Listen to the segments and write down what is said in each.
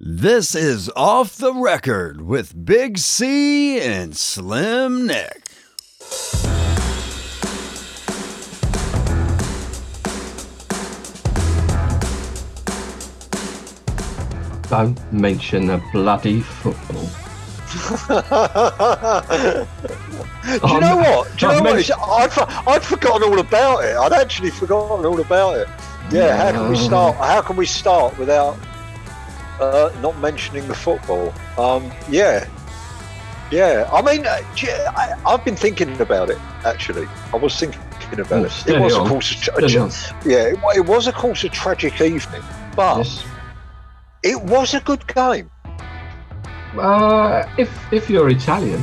This is Off the Record with Big C and Slim Nick. Don't mention the bloody football. Do you know um, what? Do you I've know what? mentioned- It's- I'd, I'd forgotten all about it. I'd actually forgotten all about it. Yeah, how can we oh. start? How can we start without uh, not mentioning the football? Um, yeah, yeah. I mean, uh, I, I've been thinking about it. Actually, I was thinking about it. It was, of course, a yeah, it, it was, of course, a tragic evening, but Yes. it was a good game. Uh, if if you're Italian,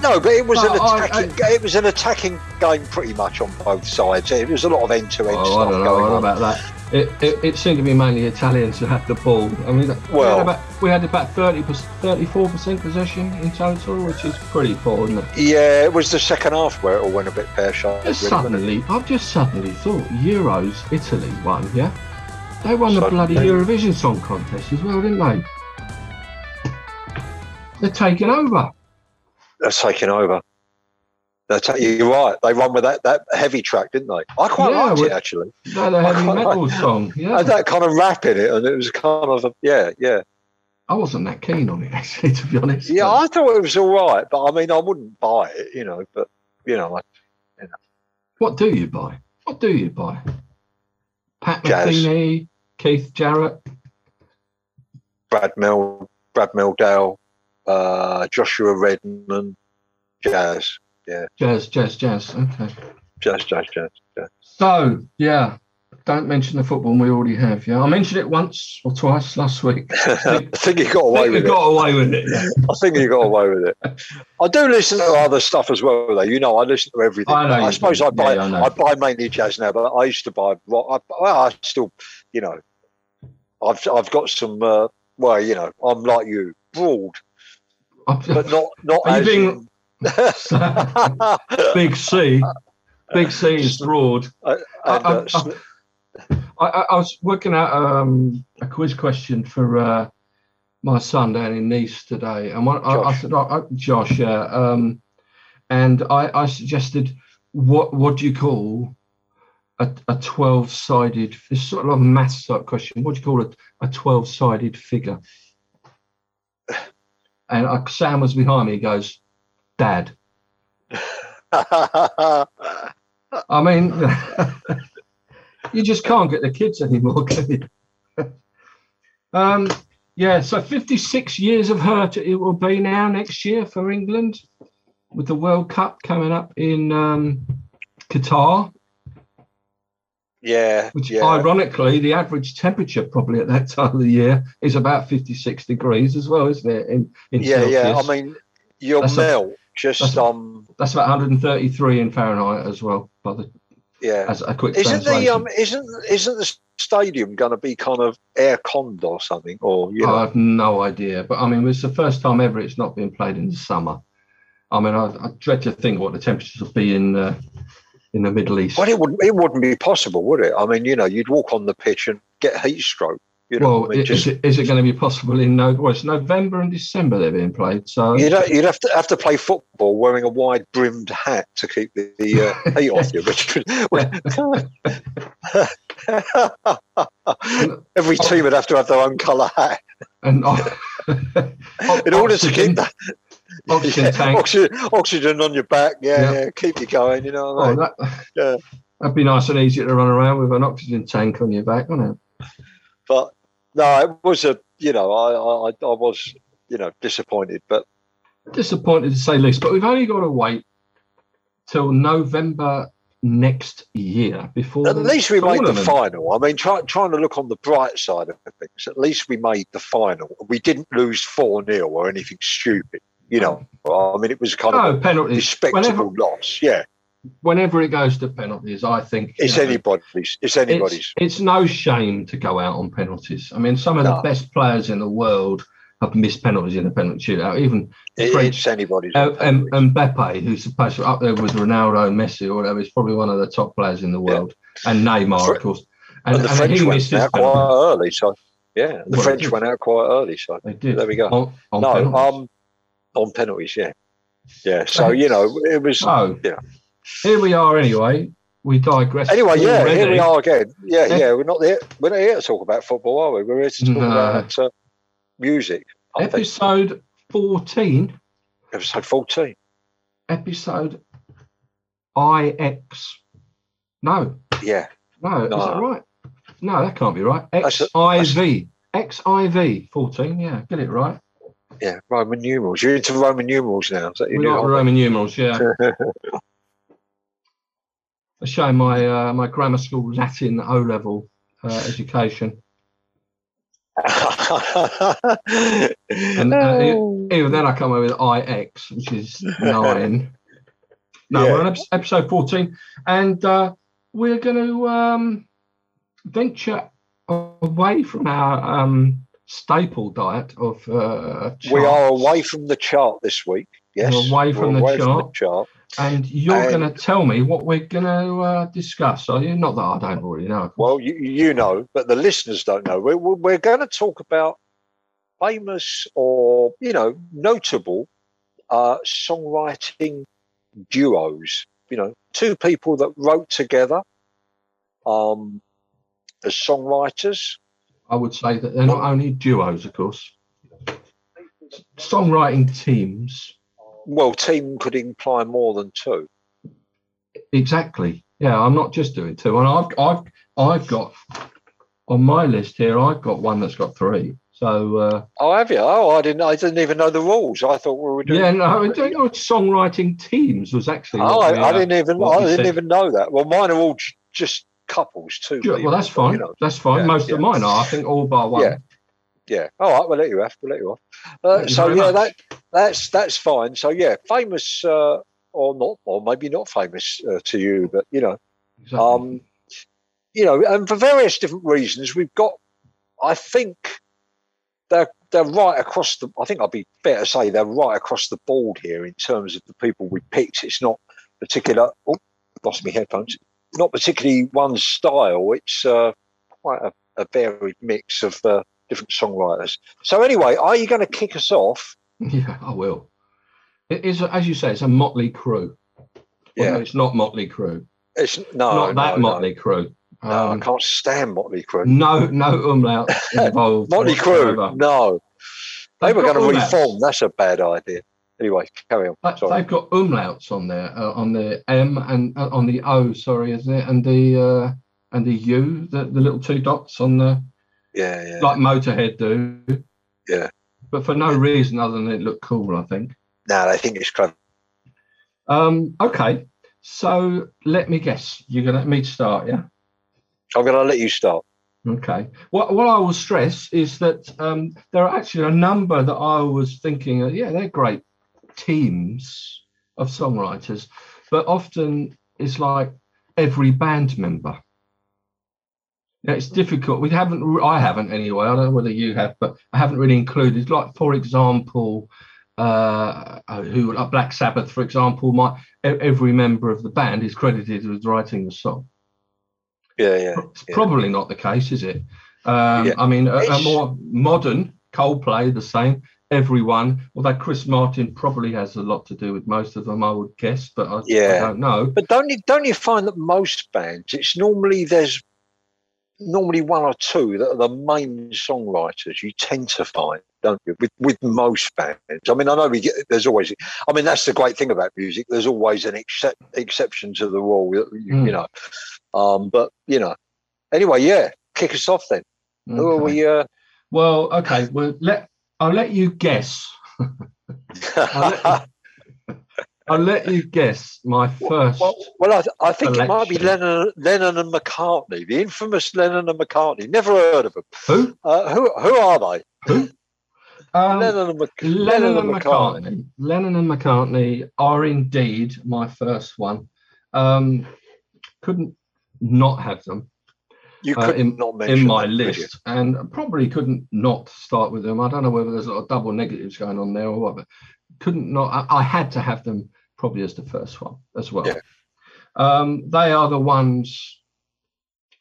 No, but it was No, an I- attacking. it was an attacking game, pretty much on both sides. It was a lot of end-to-end oh, I stuff I going don't on. about that. It, it, it seemed to be mainly Italians who had the ball. I mean, we Well- had about we had about 30 34 percent possession in total, which is pretty poor, isn't it? Yeah, it was the second half where it all went a bit pear-shaped. Really, suddenly, I've just suddenly thought Euros Italy won. Yeah, they won the bloody Eurovision Song Contest as well, didn't they? They're taking over. They're taking over. Ta- you're right. They run with that, that heavy track, didn't they? I quite Yeah, liked it actually. The heavy metal song. Yeah, Had that kind of rap in it, and it was kind of a, yeah, yeah, I wasn't that keen on it actually, to be honest. yeah. I thought it was all right, but I mean, I wouldn't buy it, you know. But you know, like, What do you buy? What do you buy? Pat Jazz. Keith Jarrett. Brad Mel, Brad Mehldau, uh, Joshua Redman, Jazz, Jazz, jazz, jazz. Okay. Jazz, Jazz, Jazz. Jazz. So, yeah, don't mention the football we already have. Yeah, I mentioned it once or twice last week. I think he got away with it. got away with it. yeah. I think you got away with it. I do listen to other stuff as well, though. You know, I listen to everything. I I suppose do. I buy, Yeah, I. I buy mainly jazz now, but I used to buy rock. I, well, I still, you know, I've I've got some. Uh, well, you know, I'm like you, broad, but not not you as. being- in- Big C. Big C is broad. I- uh, I- I, I, was working out um, a quiz question for uh, my son down in Nice today, and one, I, I said, oh, oh, "Josh, yeah," um, and I, I suggested, "What what do you call a, a twelve-sided?" It's sort of a maths type question. What do you call a, a twelve-sided figure? And uh, Sam was behind me. He goes, "Dad." I mean, you just can't get the kids anymore, can you? um, yeah, so 56 years of hurt it will be now next year for England with the World Cup coming up in um, Qatar, yeah, which yeah. ironically, the average temperature probably at that time of the year is about 56 degrees as well, isn't it? In, in yeah, yeah. I mean, you'll That's a- melt. Just that's um, that's about 133 in Fahrenheit as well, by the, yeah. as a quick Isn't the um isn't isn't the stadium going to be kind of air conned or something or you know I have no idea, but I mean, it's the first time ever it's not been played in the summer. I mean, I, I dread to think what the temperatures will be in uh, in the Middle East. well it wouldn't it wouldn't be possible would it I mean you know you'd walk on the pitch and get heat stroke well, mean, is, it, is it going to be possible in no? Well, it's November and December they're being played, so You'd, you'd have to have to play football wearing a wide brimmed hat to keep the, the uh, heat off you. Would, every team would have to have their own colour hat and in order to keep that oxygen Yeah, tank. oxygen, oxygen on your back. Yeah, Yeah. yeah, keep you going. You know what I Oh, that, Yeah. That'd be nice and easy to run around with an oxygen tank on your back, wouldn't it? But no, it was a you know I I, I was you know disappointed, but Disappointed to say least, but we've only got to wait till November next year before. at least we made the final. I mean, try, trying to look on the bright side of things, at least we made the final. We didn't lose four 0 or anything stupid. You know, I mean, it was kind No of a penalties. respectable Whenever, loss. Yeah, whenever it goes to penalties, I think you it's know, anybody's. It's anybody's. It's, it's no shame to go out on penalties. I mean, some of the best players in the world have missed penalties in a penalty shootout. Even It- French- it's anybody's. uh, um, Mbappe, who's supposed to be up there with Ronaldo and Messi or whatever, is probably one of the top players in the world, and Neymar, Fr- of course. and, And, the and French he went out quite early, so Yeah, the Well, French went out quite early, so They did. There we go. On, on no, penalties. um, on penalties, yeah, yeah. So you know, it was so yeah. Here we are anyway. We digress. anyway. Yeah, already. here we are again. Yeah, Yeah. yeah. We're not there. We're not here to talk about football, are we? We're here to talk No. about uh, music. I think Episode 14. episode fourteen. Episode IX. No, Yeah, no, is that right? No, that can't be right. XIV. XIV 14. Yeah, get it right. yeah. Roman numerals. You're into Roman numerals now. Is that your We like? Roman numerals, yeah. I show my uh, my grammar school Latin O level uh, education. And uh, e- even then, I come over with IX, which is nine. No, Yeah. we're on episode 14, and uh, we're going to um, venture away from our um, staple diet of. Uh, we are away from the chart this week. Yes, We're away from the away chart. chart. And you're going to tell me what we're going to uh, discuss, are you? Not that I don't already know. Well, you, you know, but the listeners don't know. We're, we're going to talk about famous or, you know, notable uh, songwriting duos. You know, two people that wrote together um, as songwriters. I would say that they're not only duos, of course, songwriting teams. Well, team could imply more than two. Exactly. Yeah, I'm not just doing two, and I've I've I've got on my list here. I've got one that's got three. So uh, Oh, have you? Oh, I didn't. I didn't even know the rules. I thought we were doing. yeah, no, we're doing songwriting teams was actually. Oh, I, I didn't even. I didn't said. even know that. Well, mine are all j- just couples, too. Well, that's fine. You know, That's fine. yeah, Most yeah. of mine are. I think all bar one. Yeah. Yeah. All right. We'll let you off. We'll let you off. Uh, so yeah, much. that that's that's fine. So yeah, famous uh, or not, or maybe not famous uh, to you, but you know, Exactly. um, you know, and for various different reasons, we've got. I think they're they're right across the. I think I'd be fair to say they're right across the board here in terms of the people we picked. It's not particular. Oh, lost my headphones. Not particularly one style. It's uh, quite a, a varied mix of uh, different songwriters. So anyway, are you going to kick us off? yeah, I will. It is, as you say, it's a motley crew. Yeah. Although it's not motley crew. It's no, not that no, motley crew. No, no, I Um, can't stand Motley Crue. no, no umlaut involved. Motley Crue, no. They They've were going to umlauts. reform. That's a bad idea. Anyway, carry on. They've got umlauts on there, uh, on the M and uh, on the O, sorry, isn't it? And the uh, and the U, the, the little two dots on the Yeah, yeah. like Motorhead do. Yeah. But for no reason other than it looked cool, I think. No, I think it's clever. Um, okay, so let me guess. You're gonna let me start, yeah? I'm going to let you start. Okay. What what I will stress is that um, there are actually a number that I was thinking, yeah, they're great teams of songwriters, but often it's like every band member. Yeah, it's difficult. We haven't. I haven't anyway. I don't know whether you have, but I haven't really included. Like for example, uh, who like Black Sabbath, for example, my every member of the band is credited with writing the song. Yeah, yeah. It's yeah. probably not the case, is it? Um, Yeah. I mean, a, a more modern Coldplay, the same. Everyone, although Chris Martin probably has a lot to do with most of them, I would guess, but I, yeah. I don't know. But don't you don't you find that most bands, it's normally there's normally one or two that are the main songwriters. You tend to find, don't you, with with most bands. I mean, I know we get there's always. I mean, that's the great thing about music. There's always an excep exception to the rule. You, you Mm. know, um, but you know. Anyway, yeah, kick us off then. Who are we? Uh, Well, okay. Well, let I'll let you guess. Let, I'll let you guess my first. well, well, I, I think it might be Lennon, Lennon and McCartney, the infamous Lennon and McCartney. Never heard of them. Who? Uh, who who are they? Um, Lennon and, Mc, Lennon and McCartney. Lennon and McCartney are indeed my first one. Um, couldn't not have them. You uh, could in- not mention in my them, list and probably couldn't not start with them. I don't know whether there's a lot of double negatives going on there or what, but couldn't not. I, I had to have them probably as the first one as well. Yeah. Um, they are the ones.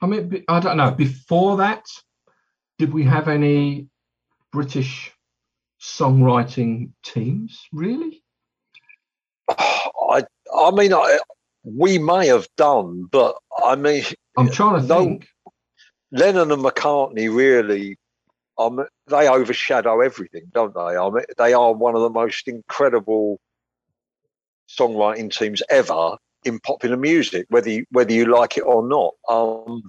I mean, I don't know. Before that, did we have any British songwriting teams? Really? I I mean, I, we may have done, but I mean, I'm trying to no- think. Lennon and McCartney really, um, they overshadow everything, don't they? I mean, they are one of the most incredible songwriting teams ever in popular music, whether you, whether you like it or not. Um,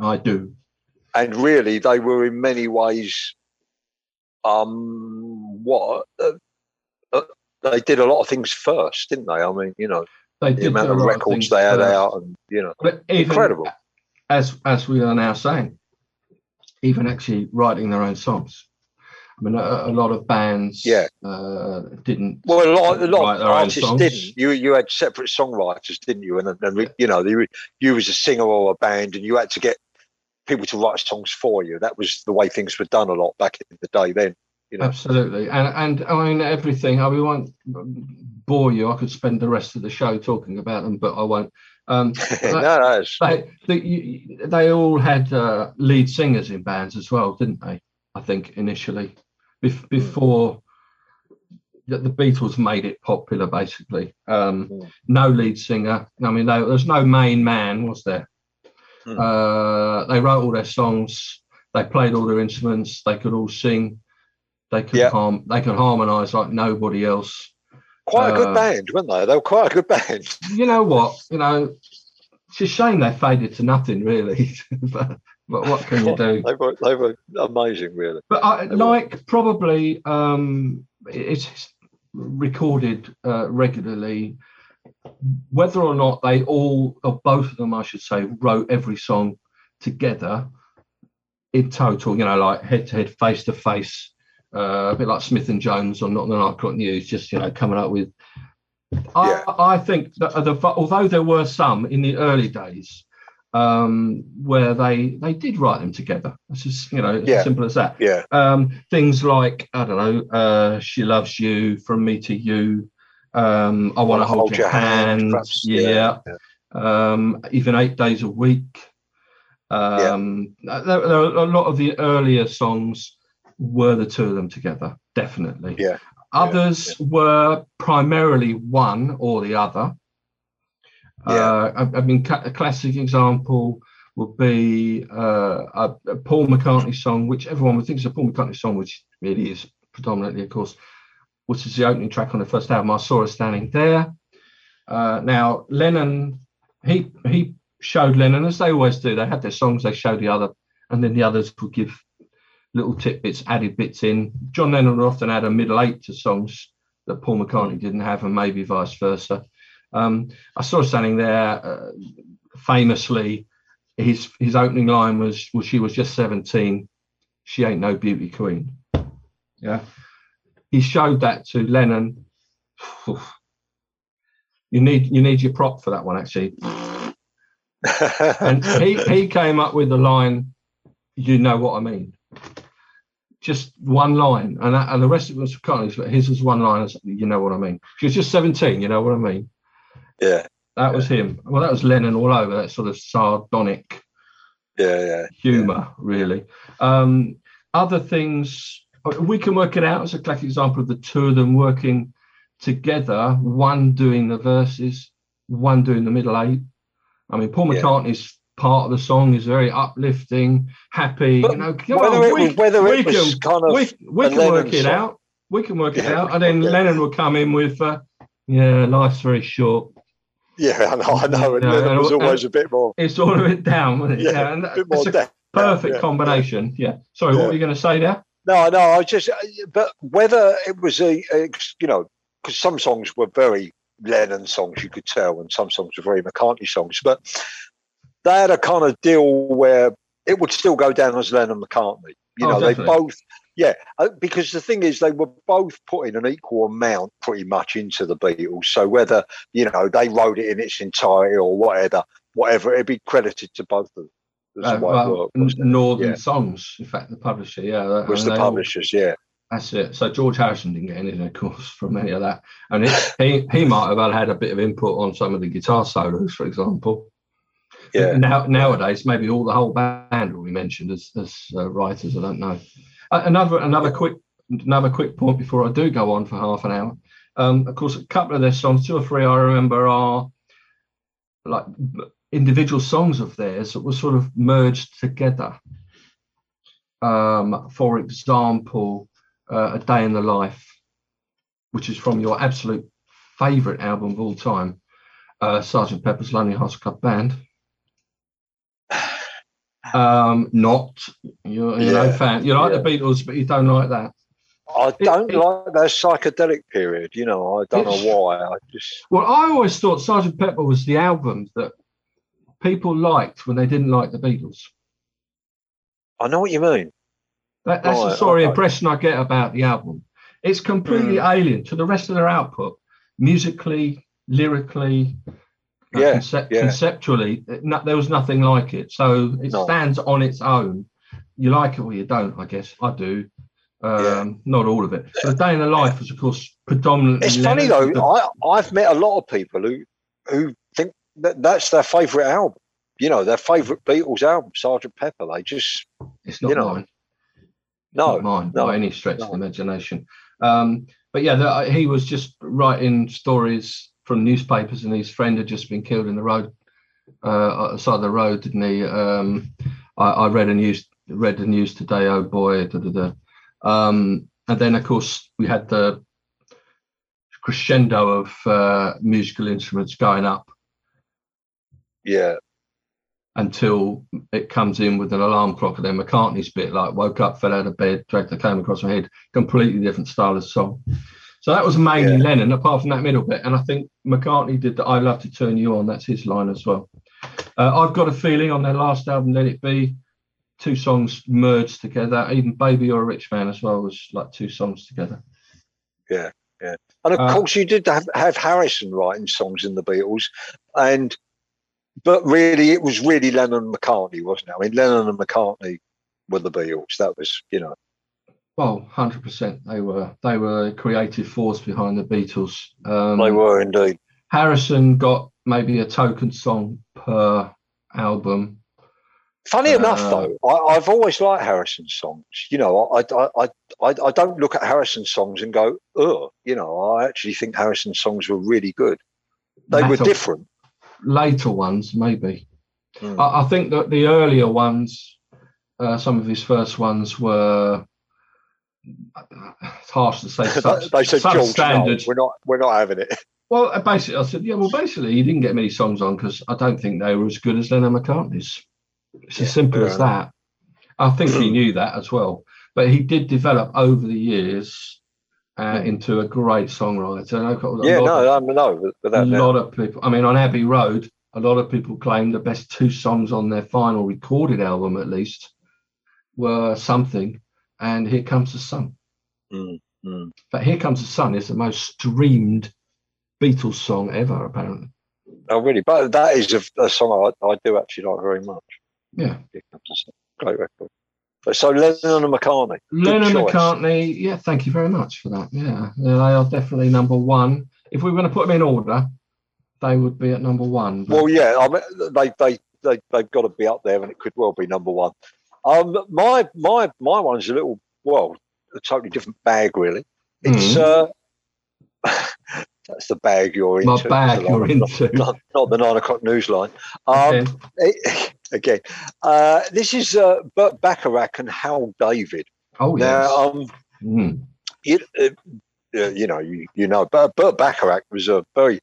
I do. and really, they were in many ways, um, what uh, uh, they did a lot of things first, didn't they? I mean, you know, They the did amount of records things they had first. out, and you know, But incredible. As as we are now saying, even actually writing their own songs. I mean, a, a lot of bands, Yeah. uh, didn't. Well, a lot, a lot of artists didn't. You you had separate songwriters, didn't you? And and you know, you you was a singer or a band, and you had to get people to write songs for you. That was the way things were done a lot back in the day. Then, you know, Absolutely, and and I mean everything. I mean, won't bore you. I could spend the rest of the show talking about them, but I won't. Um, no, no, they they, they all had uh, lead singers in bands as well, didn't they? I think initially, Bef- before the, the Beatles made it popular, basically. Um, Mm. No lead singer. I mean, there, there's no main man, was there? Mm. Uh, they wrote all their songs. They played all their instruments. They could all sing. They could Yeah. harm. They could harmonise like nobody else. quite a good uh, band, weren't they? They were quite a good band. you know what? You know, it's a shame they faded to nothing, really. but, but what can you do? They were they were amazing, really. But I, They were. like probably um, it's recorded uh, regularly. Whether or not they all, or both of them, I should say, wrote every song together in total, you know, like head to head, face to face, uh, a bit like Smith and Jones on Not the Nine O'Clock News, just you know, coming up with. Yeah. I, I think that the, although there were some in the early days um, where they they did write them together, it's just you know, it's Yeah. as simple as that Yeah, um, things like I don't know, uh, she loves you, from me to you, um, I want to hold, your, hand, perhaps, yeah, yeah. Um, even eight days a week. Um, there, there are a lot of the earlier songs were the two of them together, definitely. Yeah, Others were primarily one or the other. Uh, I, I mean, a classic example would be uh, a, a Paul McCartney song, which everyone would think is a Paul McCartney song, which really is predominantly, of course, which is the opening track on the first album. I saw her standing there. Uh, now, Lennon, he he showed Lennon as they always do. They had their songs, they showed the other, and then the others would give little tidbits, added bits in. John Lennon would often add a middle eight to songs that Paul McCartney didn't have, and maybe vice versa. Um, I saw standing there. Uh, famously, his his opening line was, "Well, she was just seventeen. She ain't no beauty queen." Yeah, he showed that to Lennon. You need you need your prop for that one actually. And he he came up with the line, "You know what I mean." Just one line, and and the rest of it was Carney's, but his was one line. You know what I mean? She was just seventeen. You know what I mean? Yeah, That was him. Well, that was Lennon all over. That sort of sardonic yeah, yeah. humour, really. Um, other things we can work it out as a classic example of the two of them working together. One doing the verses, one doing the middle eight. I mean, Paul Yeah. McCartney's part of the song is very uplifting, happy. But you know, Whether on, it we, whether we it was can, kind of we, we can work it song. out. We can work it out, and then yeah. Lennon will come in with, uh, "Yeah, life's very short." Yeah, I know, I know. And Yeah, Lennon and- was always a bit more, It's all of it down, wasn't it? yeah, and a bit more a depth. perfect yeah, combination. Yeah. Sorry, Yeah. what were you going to say there? No, no, I just, but whether it was a, a you know, because some songs were very Lennon songs, you could tell, and some songs were very McCartney songs, but they had a kind of deal where it would still go down as Lennon McCartney. You Oh, know, they both, yeah, uh, because the thing is, they were both putting an equal amount pretty much into the Beatles. So whether, you know, they wrote it in its entirety or whatever, whatever, it'd be credited to both of them. Uh, the well, worked, N- wasn't it? Northern Yeah. Songs, in fact, the publisher. Yeah, that- was the all- publishers, yeah. That's it. So George Harrison didn't get anything, of course, from any of that, and it, he he might have had a bit of input on some of the guitar solos, for example. Yeah. Now nowadays, maybe all the whole band will be mentioned as as uh, writers. I don't know. Uh, another another quick another quick point before I do go on for half an hour. Um, of course, a couple of their songs, two or three I remember are like individual songs of theirs that were sort of merged together. Um, for example, uh, A Day in the Life, which is from your absolute favourite album of all time, uh, Sergeant Pepper's Lonely Hearts Club Band. Um, not you're, you're no fan. You like yeah. the Beatles, but you don't like that. I don't it- like that psychedelic period. You know, I don't know why. I just Well, I always thought Sergeant Pepper was the album that people liked when they didn't like the Beatles. I know what you mean. That, that's the Right, sort of impression I get about the album. It's completely Hmm. alien to the rest of their output, musically, lyrically, Yeah, concep- yeah. conceptually. it- no- there was nothing like it. So it No. stands on its own. You like it or you don't, I guess. I do. Um, Yeah. Not all of it. so A Day in the Life was, of course, predominantly. It's funny though. But I I've met a lot of people who who think that that's their favourite album. You know, their favourite Beatles album, Sergeant Pepper. They just It's not you know, mine. no, not mine no, by any stretch of the imagination. Um, but yeah, the, he was just writing stories from newspapers, and his friend had just been killed in the road, uh, side of the road, didn't he? Um, I, I read a news read the news today. Oh boy, da, da, da. Um, and then of course we had the crescendo of uh, musical instruments going up yeah, until it comes in with an alarm clock and then McCartney's bit like woke up, fell out of bed, dragged the comb across my head, completely different style of song. So that was mainly Yeah. Lennon, apart from that middle bit. And I think McCartney did the I Love to Turn You On, that's his line as well. Uh, I've got a feeling on their last album, Let It Be, two songs merged together. Even Baby You're a Rich Man as well was like two songs together. Yeah, yeah. And of Uh, course you did have, have Harrison writing songs in the Beatles, and but really it was really Lennon and McCartney, wasn't it? I mean, Lennon and McCartney were the Beatles. That was you know, Well, hundred percent. They were they were a creative force behind the Beatles. Um, they were indeed. Harrison got maybe a token song per album. Funny enough, Uh, though, I, I've always liked Harrison's songs. You know, I, I, I, I, I don't look at Harrison's songs and go, "Oh," you know. I actually think Harrison's songs were really good. They were different. Later ones, maybe. Mm. I, I think that the earlier ones, uh, some of his first ones were. It's harsh to say such, they said, "George, no, we're not, we're not having it." Well, uh, basically, I said, yeah. Well, basically, he didn't get many songs on because I don't think they were as good as Lennon McCartney's. It's as simple as that. I think he knew that as well. But he did develop over the years uh, Hmm. into a great songwriter. And I've got a Yeah, lot of- no, no, no, a lot of people. I mean, on Abbey Road, a lot of people claim the best two songs on their final recorded album, at least, were something. And Here Comes the Sun. Mm, mm. But Here Comes the Sun is the most streamed Beatles song ever, apparently. Oh, really? But that is a, a song I, I do actually like very much. Yeah. Great record. So Lennon and McCartney. Lennon choice. McCartney, yeah, thank you very much for that. Yeah, they are definitely number one. If we were going to put them in order, they would be at number one. Well, yeah, I mean, they they they they've got to be up there, and it could well be number one. Um, my my my one's a little well, a totally different bag, really. It's uh, that's the bag you're into. my bag you're line, into. Not, not the nine o'clock news line. Um, Okay. it- again, uh, this is uh, Burt Bacharach and Hal David. oh, yes. Um, Mm. you, uh, uh, you know, you, you know, Burt, Burt Bacharach was a very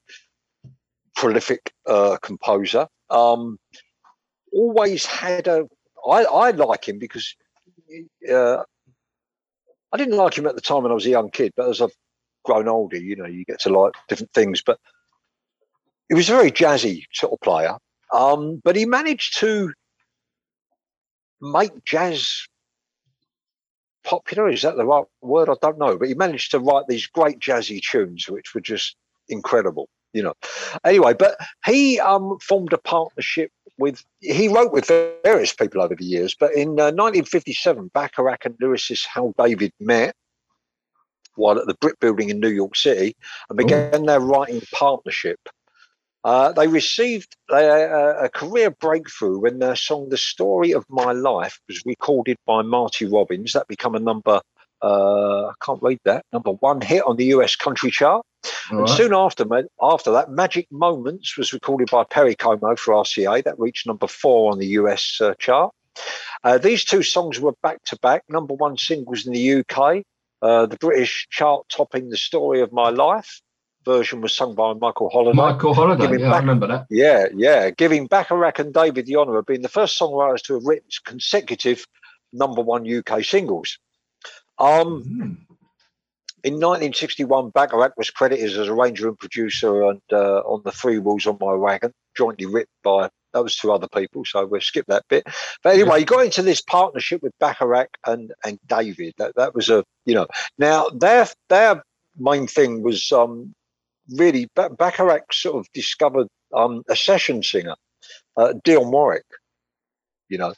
prolific uh, composer. Um, always had a. I, I like him because uh, I didn't like him at the time when I was a young kid, but as I've grown older, you know, you get to like different things. But he was a very jazzy sort of player. Um, but he managed to make jazz popular. Is that the right word? I don't know. But he managed to write these great jazzy tunes, which were just incredible, you know. Anyway, but he um, formed a partnership with, he wrote with various people over the years, but in uh, 1957, Bacharach and Lewis's Hal David met while at the Brill Building in New York City and began their writing partnership. Uh, they received a, a, career breakthrough when their song "The Story of My Life" was recorded by Marty Robbins. That became a number. Uh, I can't read that number one hit on the U.S. country chart. All and right. soon after, after that, "Magic Moments" was recorded by Perry Como for RCA. That reached number four on the U.S. Uh, chart. Uh, these two songs were back to back number one singles in the UK. Uh, the British chart topping "The Story of My Life." version was sung by Michael Holliday. Michael Holliday, yeah, back, I remember that. Yeah, yeah, giving Bacharach and David the honour of being the first songwriters to have written consecutive number one UK singles. Um, mm. In 1961, Bacharach was credited as arranger and producer and uh, on the Three Wheels on My Wagon, jointly written by those two other people, so we'll skip that bit. But anyway, yeah. he got into this partnership with Bacharach and and David. That that was a you know now their their main thing was um, really Bacharach sort of discovered um, a session singer, uh, Dionne Warwick, you know,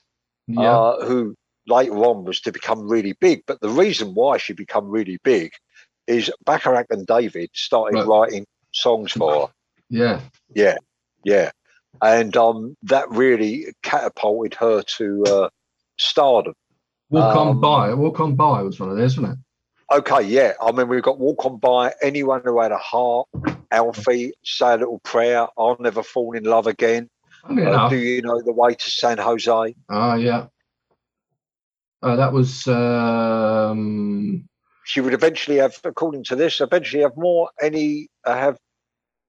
yeah. uh, who later on was to become really big. But the reason why she become really big is Bacharach and David started right. writing songs for her. Yeah, yeah, yeah, and um, that really catapulted her to uh, stardom. Walk um, on by, walk on by was one of those, wasn't it? Okay, yeah. I mean, we've got Walk On By, Anyone Who Had a Heart, Alfie, Say a Little Prayer, I'll Never Fall in Love Again. Uh, do you know the way to San Jose? Ah, uh, yeah. Uh, that was. Um... She would eventually have, according to this, eventually have more any uh, have,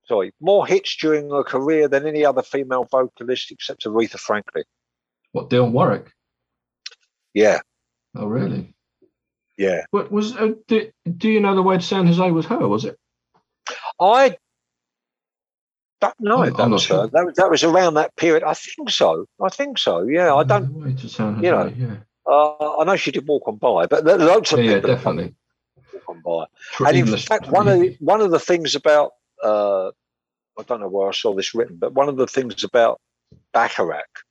sorry, more hits during her career than any other female vocalist except Aretha Franklin. What, Dionne Warwick? Yeah. Oh, really? Yeah. But was uh, do, do you know the word San Jose was her? Was it? I don't know. I'm, that I'm was sure. her. That was, that was around that period. I think so. I think so. Yeah. I don't. Way to San Jose, you know. Yeah. Uh, I know she did walk on by, but lots of yeah, people yeah, definitely on by. and in fact, one of the, one of the things about uh, I don't know where I saw this written, but one of the things about Bacharach,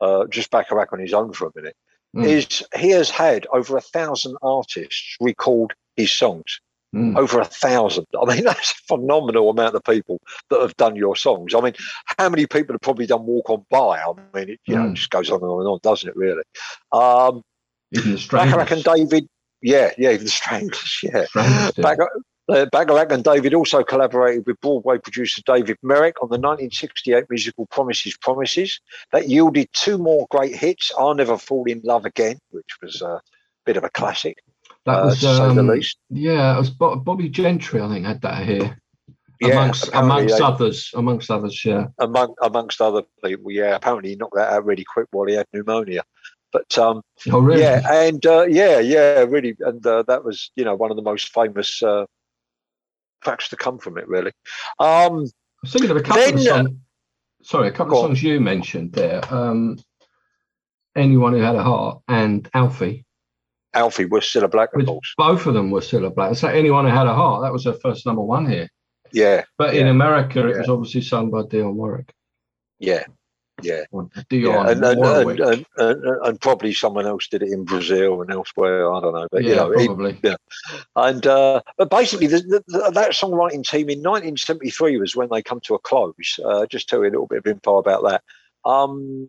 uh, just Bacharach on his own for a minute, mm. is he has had over a thousand artists record his songs. Mm. Over a thousand. I mean, that's a phenomenal amount of people that have done your songs. I mean, how many people have probably done Walk On By? I mean, it you mm. know just goes on and on and on, doesn't it? Really. Um, Stranglers. and David. Yeah, yeah, even the Stranglers. Yeah. Stranglers, yeah. Uh, and David also collaborated with Broadway producer David Merrick on the 1968 musical Promises, Promises. That yielded two more great hits, I'll Never Fall in Love Again, which was a bit of a classic. That uh, was, uh, um, yeah, it was Bobbie Gentry, I think, had that here. Yeah, amongst, amongst others, amongst others, yeah. Among, amongst other people, yeah. Apparently, he knocked that out really quick while he had pneumonia. But um, oh, really? yeah, and uh, yeah, yeah, really, and uh, that was you know one of the most famous uh, facts to come from it, really. Um, I was thinking of a couple then, of songs. Sorry, a couple of songs on. you mentioned there. Um, Anyone who had a heart and Alfie. Alfie was Cilla Black, of course. Both of them were Cilla Black. So anyone who had a heart, that was her first number one here. Yeah. But yeah, in America, it was obviously sung by Dionne Warwick. Yeah, yeah, yeah. And, and, and, and, probably someone else did it in Brazil and elsewhere. I don't know, but yeah, you know, probably. It, yeah. And uh, but basically, the, the, that songwriting team in 1973 was when they come to a close. Uh, just tell you a little bit of info about that. Um,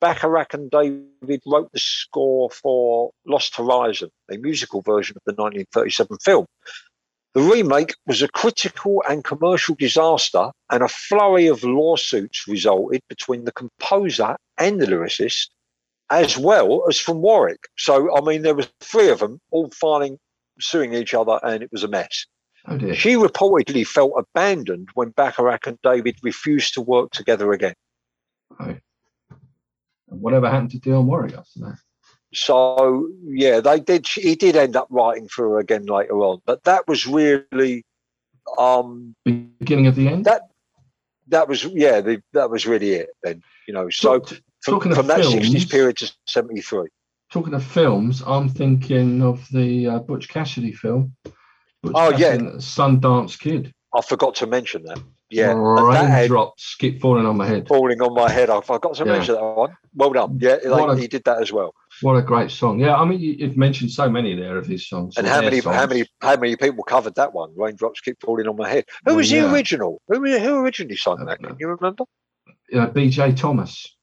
Bacharach and David wrote the score for Lost Horizon, a musical version of the 1937 film. The remake was a critical and commercial disaster, and a flurry of lawsuits resulted between the composer and the lyricist, as well as from Warwick. So, I mean, there was three of them all filing, suing each other, and it was a mess. Oh she reportedly felt abandoned when Bacharach and David refused to work together again. Oh. Whatever happened to Dionne Warwick after that? So yeah, they did. He did end up writing for her again later on, but that was really um beginning of the end. That that was yeah, the, that was really it. Then you know, so from, from that sixties period to seventy three. Talking of films, I'm thinking of the uh, Butch Cassidy film. Butch oh Cassidy, yeah, Sundance Kid. I forgot to mention that. Yeah, and that had Raindrops keep falling on my head. falling on my head. I forgot to Yeah. mention that one. Well done. Yeah, like, a- he did that as well. What a great song. Yeah, I mean, you- you've mentioned so many there of his songs. And how many, how many, how many people covered that one? Raindrops keep falling on my head. Who was yeah. the original? Who, who originally sung that? Can you remember? uh, B.J. Thomas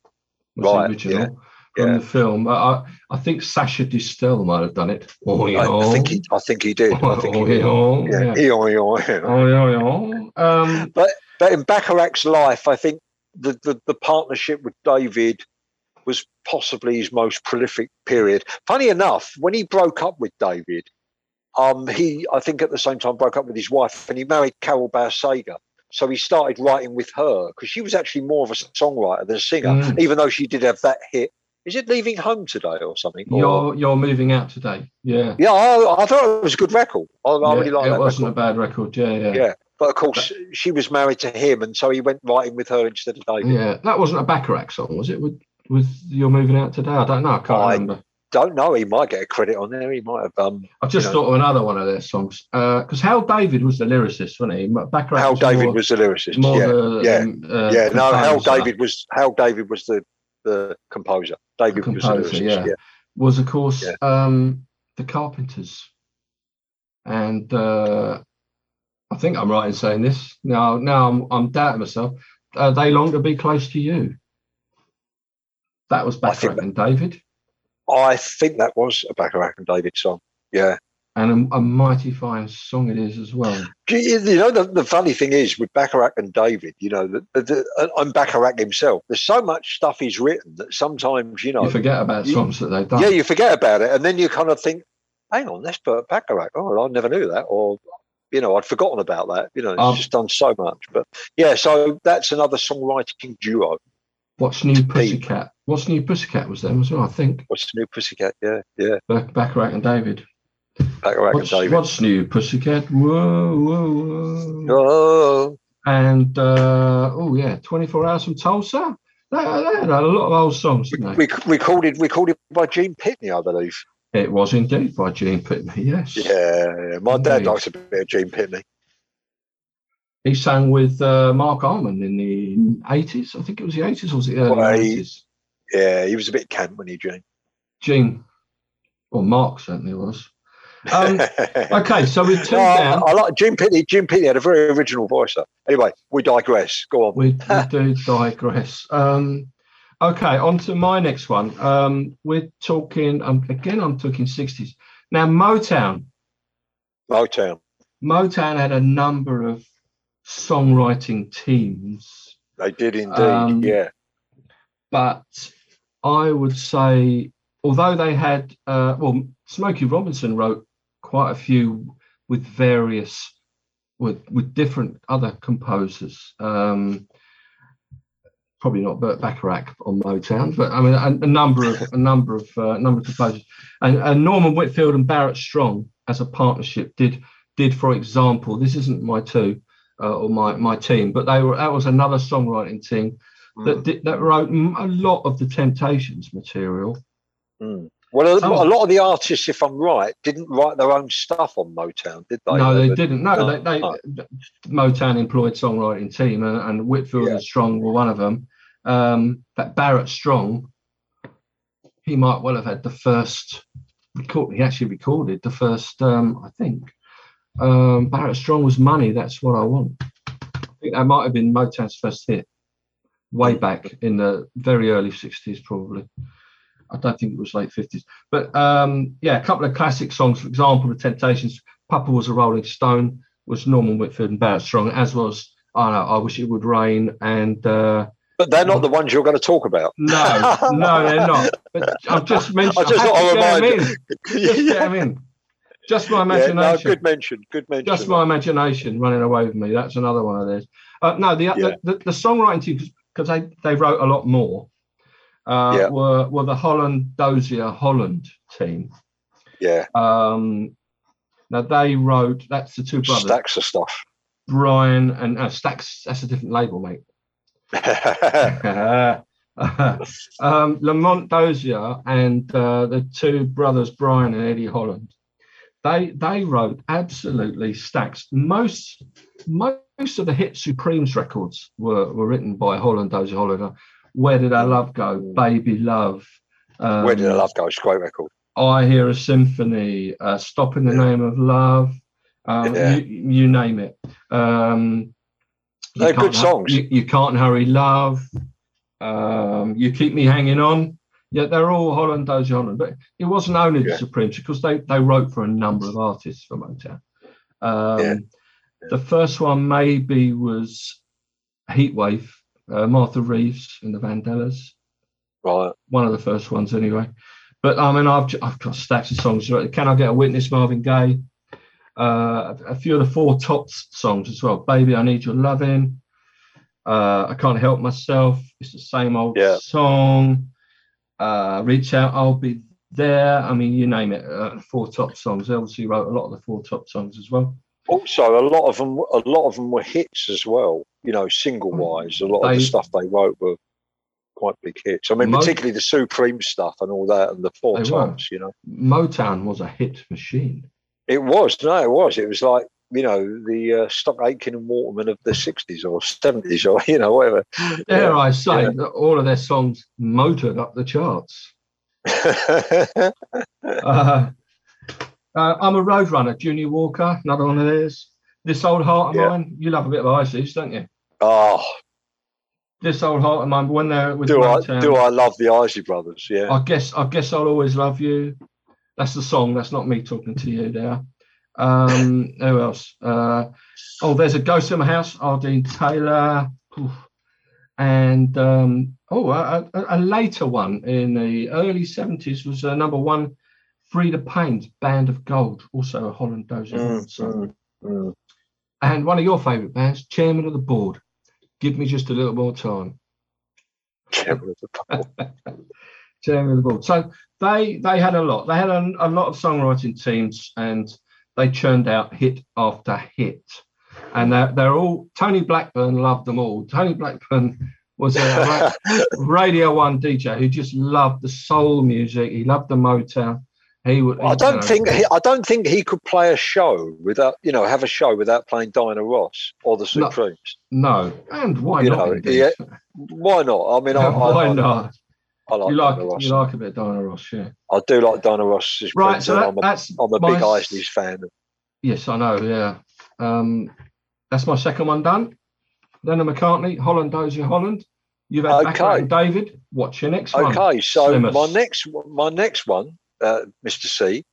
was Right, the original yeah, yeah. the film. I, I think Sacha Distel might have done it. Oh, I, I think he, I think he did. I think he Oh, did. yeah, Yeah. yeah. Oh, yeah, yeah. Um, But in Bacharach's life, I think the, the, the partnership with David was possibly his most prolific period. Funny enough, when he broke up with David, um, he I think at the same time broke up with his wife and he married Carole Bayer Sager. So he started writing with her because she was actually more of a songwriter than a singer, Mm. even though she did have that hit. Is it Leaving Home Today or something? Or- you're you're moving out today. Yeah. yeah, I, I thought it was a good record. I, I Yeah, really like it that wasn't record. a bad record. Yeah, yeah. Yeah. But of course, she was married to him, and so he went writing with her instead of David. Yeah, that wasn't a Bacharach song, was it? With with you're moving out today. I don't know. I can't I- remember. Don't know. He might get a credit on there. He might have. Um, I just you know. thought of another one of their songs because Hal David was the lyricist, wasn't he? Bacharach Hal was David more, was the lyricist. yeah, the yeah, um, uh, yeah. No, Hal. David was Hal David was the the composer. David was the composer, lyricist. yeah. was, of course, Yeah. um, the Carpenters, and uh, I think I'm right in saying this. Now, now I'm, I'm doubting myself. Uh, they long to be close to you. That was think and David, I think that was a Bacharach and David song. Yeah. And a, a mighty fine song it is as well. You know, the, the funny thing is with Bacharach and David, you know, the, the, and Bacharach himself, there's so much stuff he's written that sometimes, you know, You forget about you- songs that they've done. yeah, you forget about it. And then you kind of think, hang on, that's Burt Bacharach. Oh, well, I never knew that. Or, you know, I'd forgotten about that. You know, he's Um, just done so much. But yeah, so that's another songwriting duo. What's New Pussycat? What's New Pussycat was them as well, I think. What's new Pussycat? Yeah, yeah. Bac- Bacharach and David. Bacharach What's, and David. what's New Pussycat? Whoa, whoa, whoa. Oh, And, uh, oh, yeah, 24 Hours from Tulsa. They, they had a lot of old songs, didn't they? we, recorded recorded by Gene Pitney, I believe. It was indeed by Gene Pitney, yes. Yeah, my dad likes a bit of Gene Pitney. He sang with uh, Marc Almond in the 80s. I think it was the 80s or was it the early Well, he- 90s? Yeah, he was a bit camp when he Gene. Gene, or Mark certainly was. Um, okay, so we've two No, I, down. I like Jim Pitney. Jim Pitney had a very original voice. Though. Anyway, we digress. Go on. we, we do digress. Um, okay, on to my next one. Um, we're talking, um, again, I'm talking 60s. Now, Motown. Motown. Motown had a number of songwriting teams, They did indeed. Um, yeah. but I would say, although they had, uh, well, Smokey Robinson wrote quite a few with various, with with different other composers. Um, probably not Burt Bacharach on Motown, but I mean a, a number of a number of uh, number of composers, and, and Norman Whitfield and Barrett Strong as a partnership did did, for example, this isn't my two uh, or my my team, but they were that was another songwriting team that did, that wrote a lot of the Temptations material. Mm. Well, a, Some- a lot of the artists, if I'm right, didn't write their own stuff on Motown, did they? no, they were- didn't. No, no, they, they no. Motown employed songwriting team, and, and Whitfield Yeah. and Strong were one of them. Um, but Barrett Strong, he might well have had the first record. He actually recorded the first, um, I think. Um, Barrett Strong was "Money." That's what I want. I think that might have been Motown's first hit, way back in the very early '60s, probably. I don't think it was late 50s. But um, yeah, a couple of classic songs. For example, The Temptations, Papa Was a Rolling Stone was Norman Whitfield and Barrett Strong, as was I, know, I Wish It Would Rain. And uh, But they're not the ones you're going to talk about. no, no, they're not. But I've just mentioned, I just I thought I'd remind in. Just get 'em in. Just my Yeah, imagination. no, good mention. Good mention. Just my imagination running away with me. That's another one of theirs. Uh, no, the, Yeah. the, the the songwriting team because they they wrote a lot more. Uh, Yeah. were were the Holland Dozier Holland team. yeah, Um, now they wrote. That's the two brothers, stacks of stuff. Brian and uh, Stax. That's a different label, mate. um, Lamont Dozier and uh, the two brothers Brian and Eddie Holland. They they wrote absolutely stacks. Most most of the hit Supremes records were, were written by Holland Dozier Holland. Where Did Our Love Go? Baby Love. Um, Where Did Our Love Go? It's a great record. I Hear a Symphony, uh, Stop in the yeah. Name of Love, um, yeah. you, you, name it. Um, They're good songs. You, you, Can't Hurry Love, um, You Keep Me Hanging On. Yeah, they're all Holland Dozier Holland, but it wasn't only yeah. the Supremes because they, they wrote for a number of artists for Motown. Um, yeah. The first one maybe was Heatwave, uh, Martha Reeves and the Vandellas. Right. One of the first ones, anyway. But I mean, I've, I've got stacks of songs. Can I Get a Witness, Marvin Gaye? Uh, a few of the four top songs as well. Baby, I Need Your Loving. Uh, I Can't Help Myself. It's the same old yeah. song. Uh, Reach Out, I'll Be There. I mean, you name it. Uh, four top songs. They obviously wrote a lot of the four top songs as well. Also, a lot of them, a lot of them were hits as well. You know, single wise, a lot they, of the stuff they wrote were quite big hits. I mean, particularly the Supreme stuff and all that, and the Four Tops. You know, Motown was a hit machine. It was. No, it was. It was like you know the uh, Stock Aitken and Waterman of the '60s or '70s or you know whatever. Dare yeah. I say yeah. that all of their songs motored up the charts. uh, uh, I'm a road runner, Junior Walker, another one of theirs. This old heart of yeah. mine, you love a bit of Isleys, don't you? Oh, this old heart of mine. When they're with do I do I love the Isley Brothers? Yeah. I guess I guess I'll always love you. That's the song. That's not me talking to you there. Um, who else? Uh, oh, there's a ghost in my house. R. Dean Taylor. Oof. And um, oh, a, a, later one in the early 70s was uh, number one Freda Payne's Band of Gold, also a Holland Dozier mm, song. Mm, mm. And one of your favourite bands, Chairman of the Board. Give me just a little more time. Chairman of the Board. Chairman of the Board. So they they had a lot. They had a, a lot of songwriting teams, and they churned out hit after hit. And they're, they're all Tony Blackburn loved them all. Tony Blackburn was a Radio One DJ who just loved the soul music. He loved the Motown. He would. I don't think he, I don't think he could play a show without you know have a show without playing Diana Ross or the Supremes. No, no. and why you not? Know, yeah, why not? I mean, I, why I, not? I like you like Ross. you like a bit of Diana Ross, yeah. I do like Diana Ross. Right, so that, I'm a, that's I'm a big Isleys fan. Yes, I know. Yeah, um, that's my second one done. Lennon McCartney, Holland Dozier Holland. You've had okay. David. What's your next okay, one? Okay, so Slimmers. my next my next one uh, Mr. C.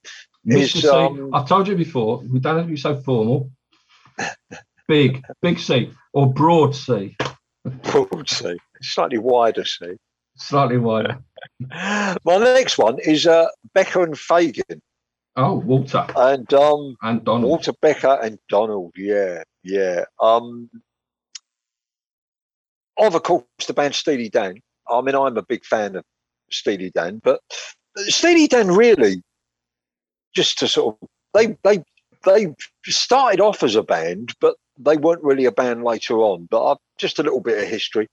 Mr. Is, C. Um, I've told you before, we don't have to be so formal. big, big C or broad C. Broad C, slightly wider C. Slightly wider. My next one is uh, Becker and Fagen. Oh, Walter. And um and Donald. Walter Becker and Donald, yeah, yeah. Um of course the band Steely Dan. I mean I'm a big fan of Steely Dan, but Steely Dan really, just to sort of, they they they started off as a band, but they weren't really a band later on. But uh, just a little bit of history.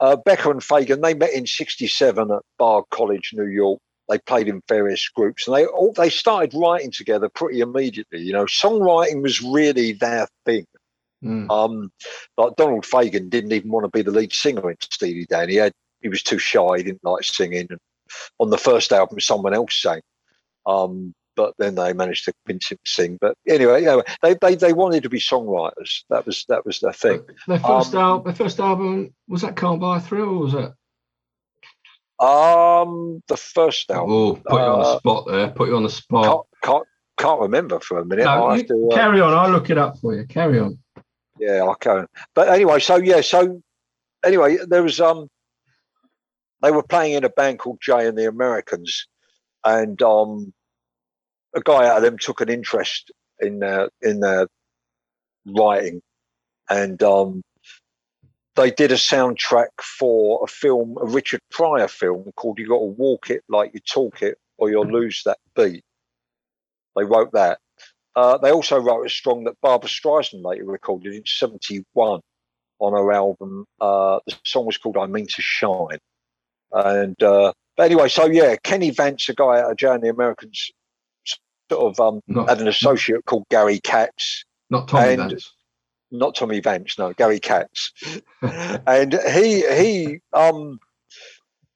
Uh, Becker and Fagen, they met in '67 at Bard College, New York. They played in various groups, and they all they started writing together pretty immediately. You know, songwriting was really their thing. Mm. Um, like Donald Fagen didn't even want to be the lead singer in Steely Dan. He had he was too shy. He didn't like singing, and on the first album, someone else sang. Um, but then they managed to convince him to sing. But anyway, yeah, they, they they wanted to be songwriters. That was that was their thing. Their first um, album, their first album was that "Can't Buy a Thrill" or was it? Um, the first album. Oh, put you on the uh, spot there. Put you on the spot. Can't can't, can't remember for a minute. No, to, uh, carry on. I'll look it up for you. Carry on. Yeah, I can. But anyway, so yeah, so anyway, there was um they were playing in a band called Jay and the Americans, and um, a guy out of them took an interest in their in their writing, and um, they did a soundtrack for a film, a Richard Pryor film called "You Got to Walk It Like You Talk It, or You'll Lose That Beat." They wrote that. Uh, they also wrote a song that Barbra Streisand later recorded in '71 on her album. Uh, the song was called "I Mean to Shine." And uh, but anyway, so yeah, Kenny Vance, a guy out of the Americans, sort of um, not, had an associate called Gary Katz. Not Tommy and, Vance. not Tommy Vance, no, Gary Katz, and he he um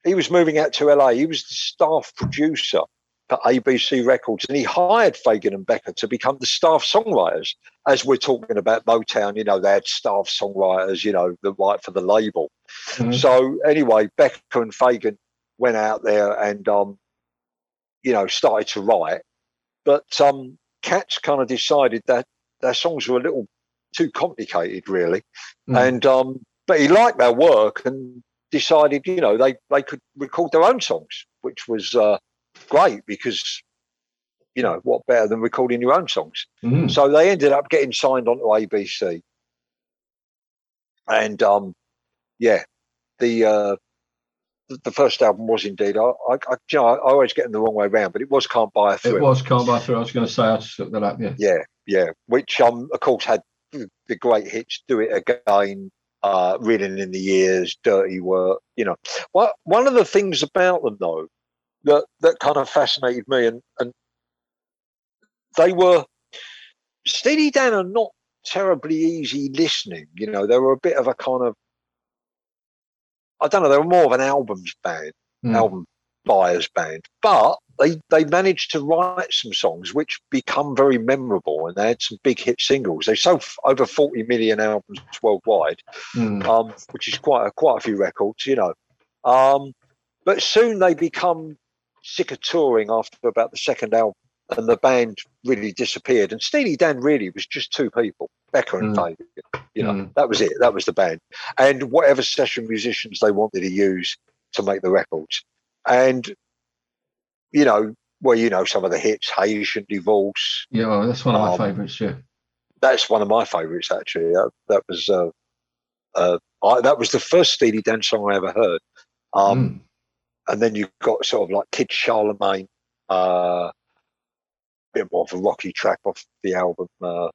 he was moving out to LA. He was the staff producer for ABC Records, and he hired Fagen and Becker to become the staff songwriters. As we're talking about Motown, you know, they had staff songwriters, you know, the right for the label. Mm-hmm. So anyway, Becker and Fagen went out there and um, you know, started to write. But um, Katz kind of decided that their songs were a little too complicated, really. Mm. And um, but he liked their work and decided, you know, they they could record their own songs, which was uh, great because you know what better than recording your own songs. Mm. So they ended up getting signed onto ABC, and um, yeah, the uh, the first album was indeed. I, I, I, you know, I always get in the wrong way around, but it was "Can't Buy a Thrill." It was "Can't Buy a Thrill." I was going to say I just looked that up. Yeah, yeah, yeah. Which um, of course, had the great hits "Do It Again," uh, "Reeling in the Years," "Dirty Work." You know, well, one of the things about them though that that kind of fascinated me, and and they were Steely Dan are not terribly easy listening. You know, they were a bit of a kind of I don't know, they were more of an albums band, mm. album buyers band, but they they managed to write some songs which become very memorable, and they had some big hit singles. They sold over forty million albums worldwide, mm. um, which is quite a, quite a few records, you know. Um, but soon they become sick of touring after about the second album, and the band really disappeared. And Steely Dan really was just two people, Becker and mm. Fagen. You know, mm. that was it. That was the band, and whatever session musicians they wanted to use to make the records. And you know, well, you know some of the hits, Haitian Divorce. Yeah, well, that's one of my um, favourites. Yeah, that's one of my favourites actually. That, that was uh, uh, I, that was the first Steely Dan song I ever heard. Um, mm. And then you've got sort of like Kid Charlemagne, uh, bit more of a rocky track off the album. Uh,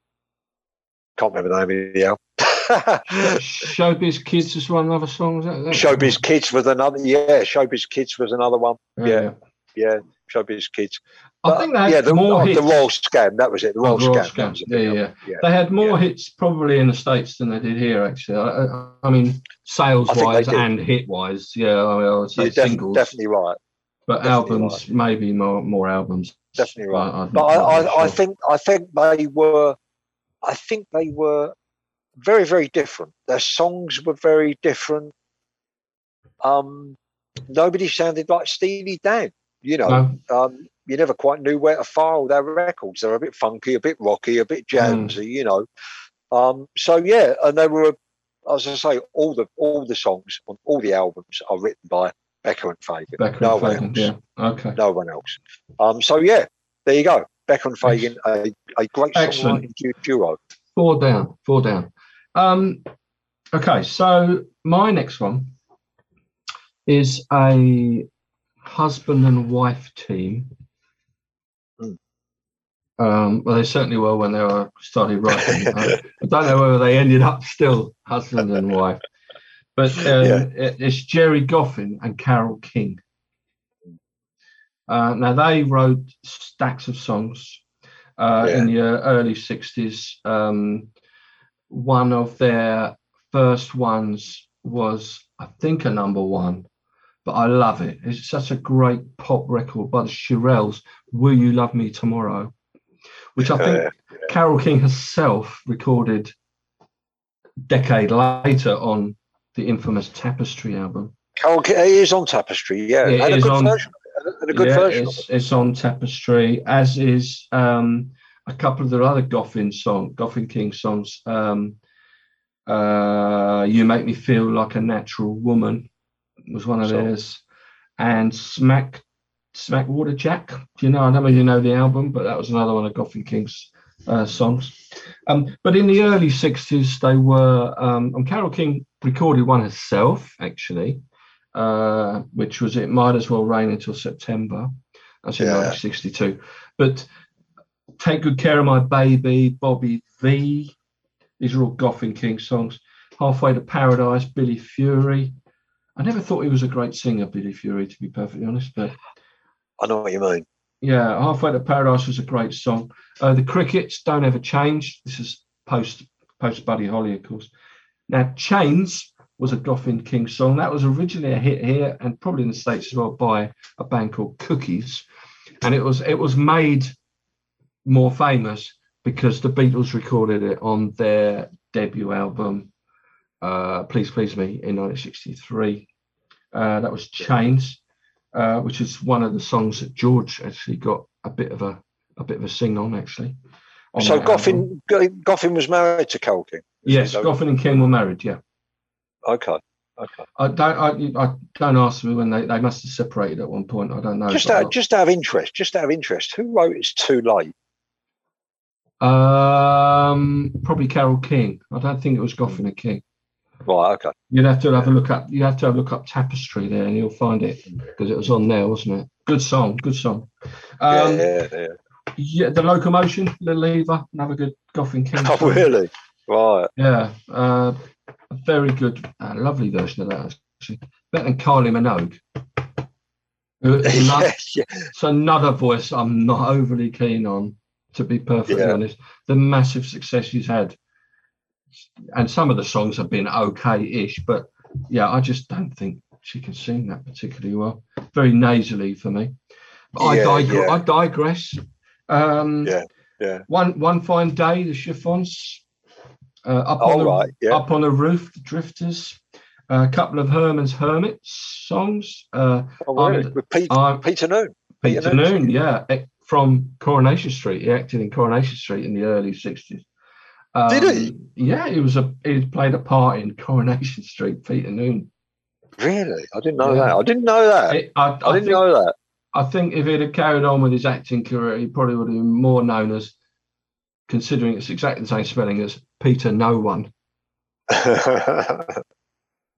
can't remember the name of the album. Showbiz Kids was one other song. That, that Showbiz one? Kids was another. Yeah, Showbiz Kids was another one. Yeah, yeah. Yeah. Showbiz Kids. I think they had yeah, the, more hits. The Royal Scam, that was it. The Royal, oh, Royal Scam. Scam. Yeah, yeah, yeah, They had more yeah. hits probably in the States than they did here, actually. I, I mean, sales wise and hit wise. Yeah, I, mean, I would say You're singles. Definitely right. But definitely albums, right. maybe more more albums. Definitely right. I, but I, sure. I think I think they were I think they were very, very different. Their songs were very different. Um, nobody sounded like Steely Dan. You know, no. um, you never quite knew where to file their records. They're a bit funky, a bit rocky, a bit jazzy. Mm. You know, um, so yeah, and they were, as I say, all the all the songs on all the albums are written by Becker and Fagen. Becker no and one Fagen, else. Yeah. Okay. No one else. Um, so yeah, there you go. Becker and Fagen, a, a great songwriting duo. Four down, four down. Um, okay, so my next one is a husband and wife team. Hmm. Um, well, they certainly were when they were started writing. I, I don't know whether they ended up still husband and wife, but um, yeah. it, it's Gerry Goffin and Carole King. Uh, now they wrote stacks of songs uh, yeah. in the early 60s. Um, one of their first ones was, I think, a number one, but I love it. It's such a great pop record by the Shirelles, Will You Love Me Tomorrow, which I think yeah. Carole King herself recorded decade later on the infamous Tapestry album. Carole King is on Tapestry, yeah. It is on, version a good yeah, version. It's, it's, on Tapestry, as is um, a couple of the other Goffin song, Goffin King songs. Um, uh, you make me feel like a natural woman was one of so, theirs, and Smack Smack Water Jack. Do you know? I don't know if you know the album, but that was another one of Goffin King's uh, songs. Um, but in the early '60s, they were. Um, and Carole King recorded one herself, actually uh, which was it might as well rain until September. That's in yeah. 1962. But Take Good Care of My Baby, Bobby Vee. These are all Goffin King songs. Halfway to Paradise, Billy Fury. I never thought he was a great singer, Billy Fury, to be perfectly honest. But I know what you mean. Yeah, Halfway to Paradise was a great song. Uh, the Crickets, Don't Ever Change. This is post post Buddy Holly, of course. Now, Chains was a Goffin King song. That was originally a hit here and probably in the States as well by a band called Cookies. And it was it was made more famous because the Beatles recorded it on their debut album, uh, Please Please Me, in 1963. Uh, that was Chains, uh, which is one of the songs that George actually got a bit of a a bit of a sing on actually. on So that album. Goffin, Goffin was married to Carole King. Yes, So- Goffin and King were married. Yeah, Okay. Okay. I don't. I, I don't ask me when they, they must have separated at one point. I don't know. Just out, just out of interest, just out of interest, who wrote "It's Too Late"? Um, probably Carole King. I don't think it was Goffin and King. Right. Okay. You'd have to have a look up. You have to have a look up Tapestry there, and you'll find it because it was on there, wasn't it? Good song. Good song. Um, yeah, yeah, yeah. yeah, the locomotion, Little Eva, another good Goffin King. Oh, song. really? Right. Yeah, uh, a very good, uh, lovely version of that. Actually, better than Kylie Minogue. Who yeah. It's another voice I'm not overly keen on, to be perfectly honest. The massive success she's had, and some of the songs have been okay-ish, but yeah, I just don't think she can sing that particularly well. Very nasally for me. But I, Yeah, digre- yeah. I digress. Um, Yeah, yeah. One one fine day, the chiffons. Uh, up on the right. Yeah. up on the roof, the drifters. a couple of Herman's Hermits songs. Uh, Oh, really? With Pete, I'm- Peter Noone. Peter Peter Noone. Noone, yeah, from Coronation Street. He acted in Coronation Street in the early sixties. Did he? Yeah, he was a he played a part in Coronation Street. Peter Noone. Really? I didn't know Yeah. that. I didn't know that. I, I, I I didn't think, know that. I think if he'd have carried on with his acting career, he probably would have been more known as, considering it's exactly the same spelling as Peter No One.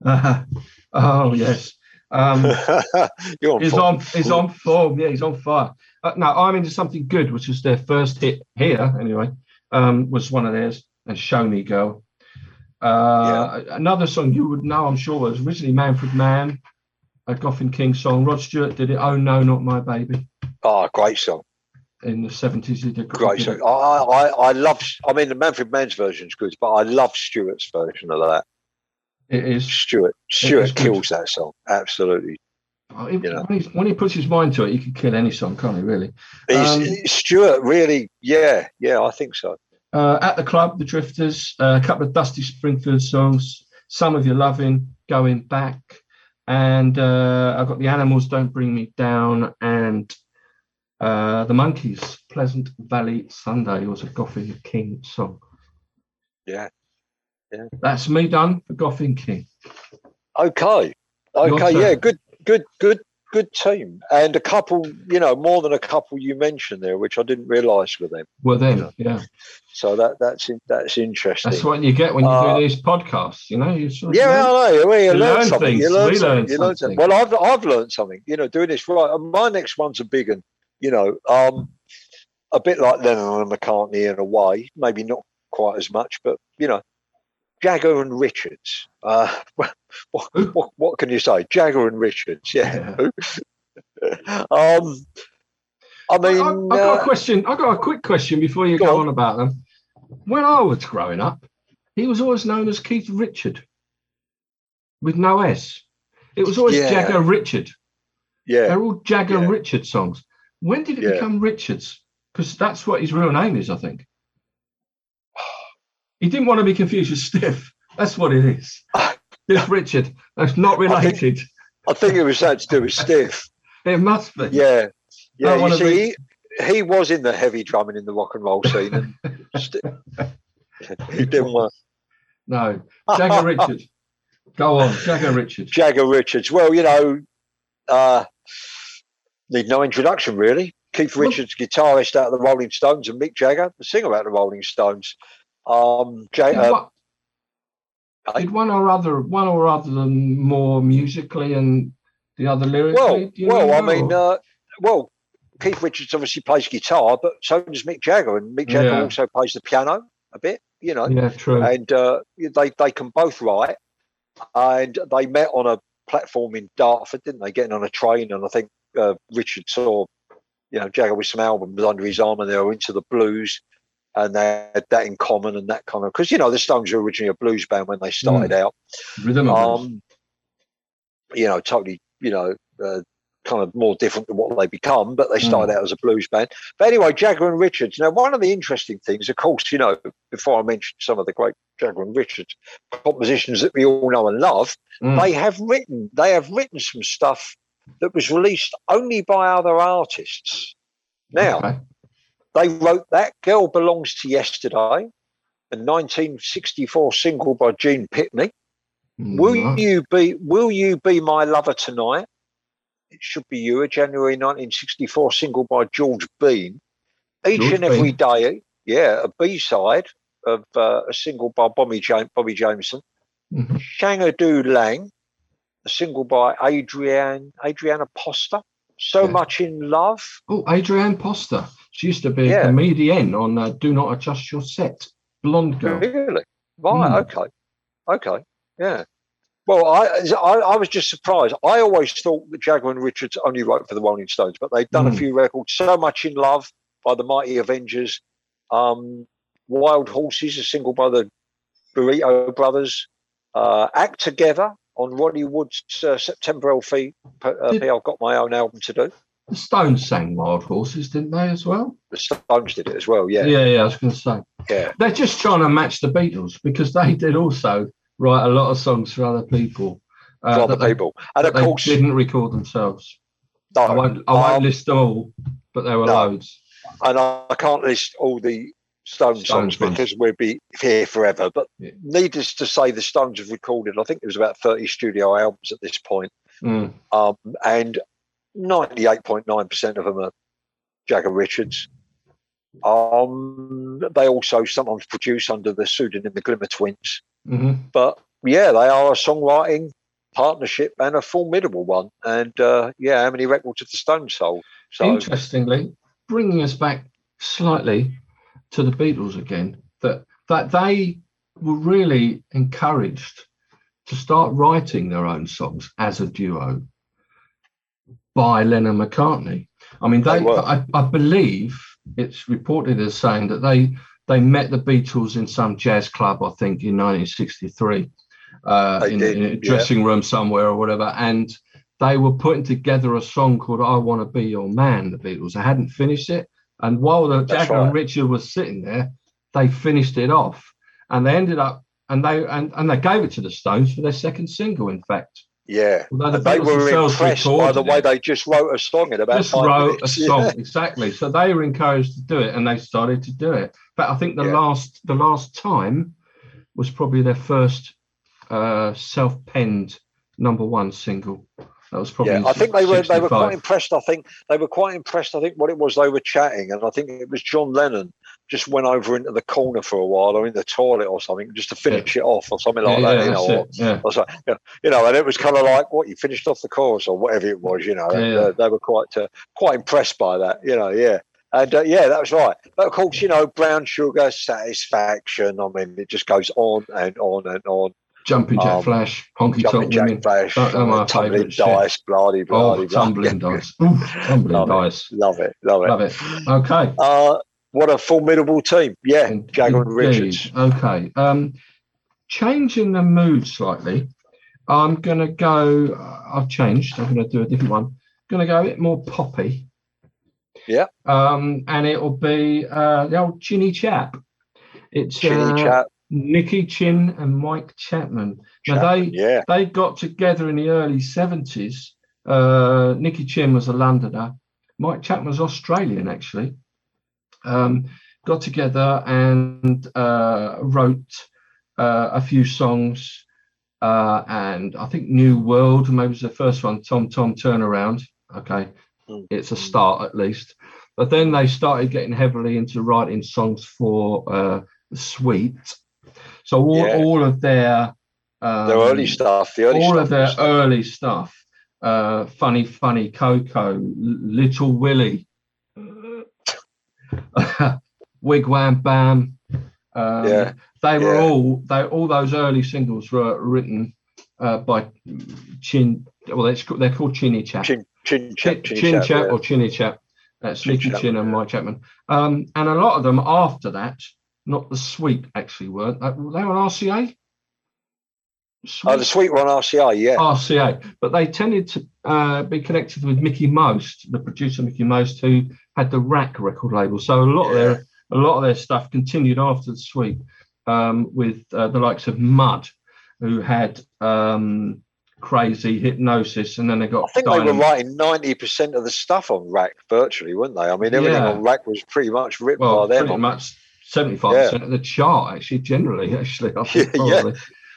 oh yes. Um, You're on he's form. on he's on form. Yeah, he's on fire. Uh, no, I'm into something good, which was their first hit here. Anyway, um, was one of theirs, and "Show Me Girl." Uh, Another song you would know, I'm sure, was originally Manfred Mann, a Goffin King song. Rod Stewart did it. Oh no, not my baby. Oh, great song. In the 70s, he did Great song. I, I, I love, I mean, the Manfred Mann's version's good, but I love Stewart's version of that. It is. Stewart, Stewart good. kills that song. Absolutely. Oh, he- know. when, he, when he puts his mind to it, he can kill any song, can't he? Really. Um, Stewart really, yeah, yeah, I think so. Uh, at the club, the Drifters, uh, a couple of Dusty Springfield songs, some of your loving, going back, and uh, I've got the Animals, Don't Bring Me Down, and uh, the Monkees, Pleasant Valley Sunday was a Goffin King song. Yeah. yeah, That's me done for Goffin King. Okay. Okay. Yeah. Good. Good. Good. Good team. And a couple. You know, more than a couple you mentioned there, which I didn't realise were them. Well, then, yeah, So that that's that's interesting. that's what you get when you Uh, do these podcasts. You know, you sort of Yeah, learn- I know. Well, you, learn, learn something. things. You learn We something. learn you learn something. something. Well, I've I've learned something. You know, doing this right. And my next one's a big one. You know, um, a bit like Lennon and McCartney in a way. Maybe not quite as much, but you know, Jagger and Richards. Uh, what, what, what can you say? Jagger and Richards. Yeah. Yeah. um, I I, mean, I, I got uh, a question. I've got a quick question before you Go go, on. on. about them. When I was growing up, he was always known as Keith Richard, with no S. It was always Yeah. Jagger Richard. yeah. They're all Jagger Yeah. Richard songs. When did it Yeah. become Richards? Because that's what his real name is, I think. He didn't want to be confused with Stiff. That's what it is. Stiff Richard. That's not I think- related. I think it was that to do with Stiff. It must be. Yeah, yeah. You see, he, he was in the heavy drumming in the rock and roll scene, and st- he didn't want No. Jagger Richard. Go on. Jagger Richard. Jagger Richards. Well, you know, uh, need no introduction really. Keith Richards, guitarist out of the Rolling Stones, and Mick Jagger, the singer out of the Rolling Stones. Um, Did uh, one- did one or other one or other than more musically and the other lyrically? well, well, I mean, uh, well, Keith Richards obviously plays guitar, but so does Mick Jagger, and Mick Jagger Yeah. also plays the piano a bit. You know, yeah, true. and uh, they they can both write. And they met on a platform in Dartford, didn't they? Getting on a train, and I think uh, Richard saw, you know, Jagger with some albums under his arm, and they were into the blues. And they had that in common and that kind of because you know the Stones were originally a blues band when they started Mm. out. Rhythm. Um, you know, totally, you know, uh, kind of more different than what they become, but they started out as a blues band. But anyway, Jagger and Richards. Now, one of the interesting things, of course, you know, before I mentioned some of the great Jagger and Richards compositions that we all know and love, Mm. they have written they have written some stuff that was released only by other artists. Now, Okay. They wrote That Girl Belongs to Yesterday, a 1964 single by Gene Pitney. Will Mm, you be Will you be my lover tonight? It should be you, a January 1964 single by George Bean. Each George and every Bean. day, yeah, a B side of uh, a single by Bobby, James, Bobby Jameson. Mhm. Shangadoo Lang, a single by Adrienne Adriana Poster. So Yeah. much in love. Oh, Adrienne Posta. She used to be Yeah. a comedian on uh, Do Not Adjust Your Set. Blonde girl. Really? Right. Mm. Okay. Okay. Yeah. Well, I, I I was just surprised. I always thought that Jagger and Richards only wrote for the Rolling Stones, but they've done a Mm. few records. So much in love by the Mighty Avengers. Um, Wild Horses, a single by the Burrito Brothers. Uh, Act Together on Ronnie Wood's uh, September LP. Uh, Did- I've got my own album to do. The Stones sang Wild Horses, didn't they, as well? The Stones did it as well. Yeah. yeah, yeah I was going to say. Yeah. They're just trying to match the Beatles because they did also write a lot of songs for other people. uh, For other they- people. And of course, didn't record themselves. no, I won't, I won't um, list them all, but there were no. loads. and I can't list all the Stones, Stones songs because we'd be here forever. But Yeah. needless to say, the Stones have recorded, I think it was about 30 studio albums at this point. Mm. Um, and 98.9% of them are Jagger Richards. Um, they also sometimes produce under the pseudonym the Glimmer Twins. hmm But yeah, they are a songwriting partnership and a formidable one. And uh, yeah, how many records have the Stones sold? So Interestingly, bringing us back slightly to the Beatles again, that that they were really encouraged to start writing their own songs as a duo by Lennon McCartney. I mean, they. I, I believe it's reported as saying that they they met the Beatles in some jazz club, I think, in 1963, uh, in, did, in a yeah. dressing room somewhere or whatever, and they were putting together a song called "I Want to Be Your Man." The Beatles. They hadn't finished it, and while the That's Jagger right. and Richard was sitting there, they finished it off, and they ended up and they and, and they gave it to the Stones for their second single. In fact, yeah. the they were impressed by the way it, they just wrote a song in about just five wrote minutes. a song exactly. So they were encouraged to do it, and they started to do it. But I think the Yeah. last the last time was probably their first uh, self-penned number one single. That was probably Yeah, I think they were they were quite impressed. I think they were quite impressed. I think what it was they were chatting, and I think it was John Lennon just went over into the corner for a while, or in the toilet or something, just to finish it off, or something like yeah, that. yeah, you know, or, yeah. or so, you know, you know, and it was kind of like what you finished off the course or whatever it was, you know. and, Yeah. uh, they were quite uh, quite impressed by that, you know. Yeah, and uh, yeah, that was right. But of course, you know, brown sugar, satisfaction. I mean, it just goes on and on and on. Jumping Jack Um, Flash, Honky Tonk Jack Women. Flash, Oh, oh, my tumbling favourite shit. dice, bloody, bloody, Oh, tumbling dice. Ooh, tumbling Love it. dice. Love it, love it. Love it. Okay. Uh, what a formidable team. Yeah, and. Richards. Okay. Um, changing the mood slightly. I'm going to go. I've changed. I'm going to do a different one. going to go a bit more poppy. Yeah. Um, and it will be uh, the old Chinny Chap. It's Chinny uh, chat. Nicky Chinn and Mike Chapman. Now Chapman, they yeah, they got together in the early 70s. Uh, Nicky Chinn was a Londoner. Mike Chapman was Australian, actually. Um, got together and uh, wrote uh, a few songs. Uh, and I think New World, maybe was the first one, Tom Tom Turnaround. Okay, Mm. it's a start at least. But then they started getting heavily into writing songs for uh, Sweet. So all, Yeah. all of their um, their early stuff. The early all stuff of their was- early stuff. Uh, funny, funny Coco, Little Willie, Wigwam Bam. Um, Yeah, they were yeah. all they all those early singles were written uh, by Chinn. Well, it's, they're called Chinny Chap. Chin Chin Chap. Chin, Chin Chap yeah. or Chinny Chap. Uh, Sneaky Chapman, Chinn and. Mike Chapman. Um, and a lot of them after that, not the Sweet actually weren't. They were on RCA. Oh, the sweet one RCA, yeah. RCA, but they tended to uh, be connected with Mickie Most, the producer Mickie Most, who had the RAK record label. So a lot of their a lot of their stuff continued after the Sweet um, with uh, the likes of Mud, who had um, Crazy Hypnosis, and then they got I think they were writing ninety percent of the stuff on RAK virtually, weren't they? I mean, everything Yeah. on RAK was pretty much written well, by them. pretty much seventy five percent of the chart actually. Generally, actually, think Yeah, yeah.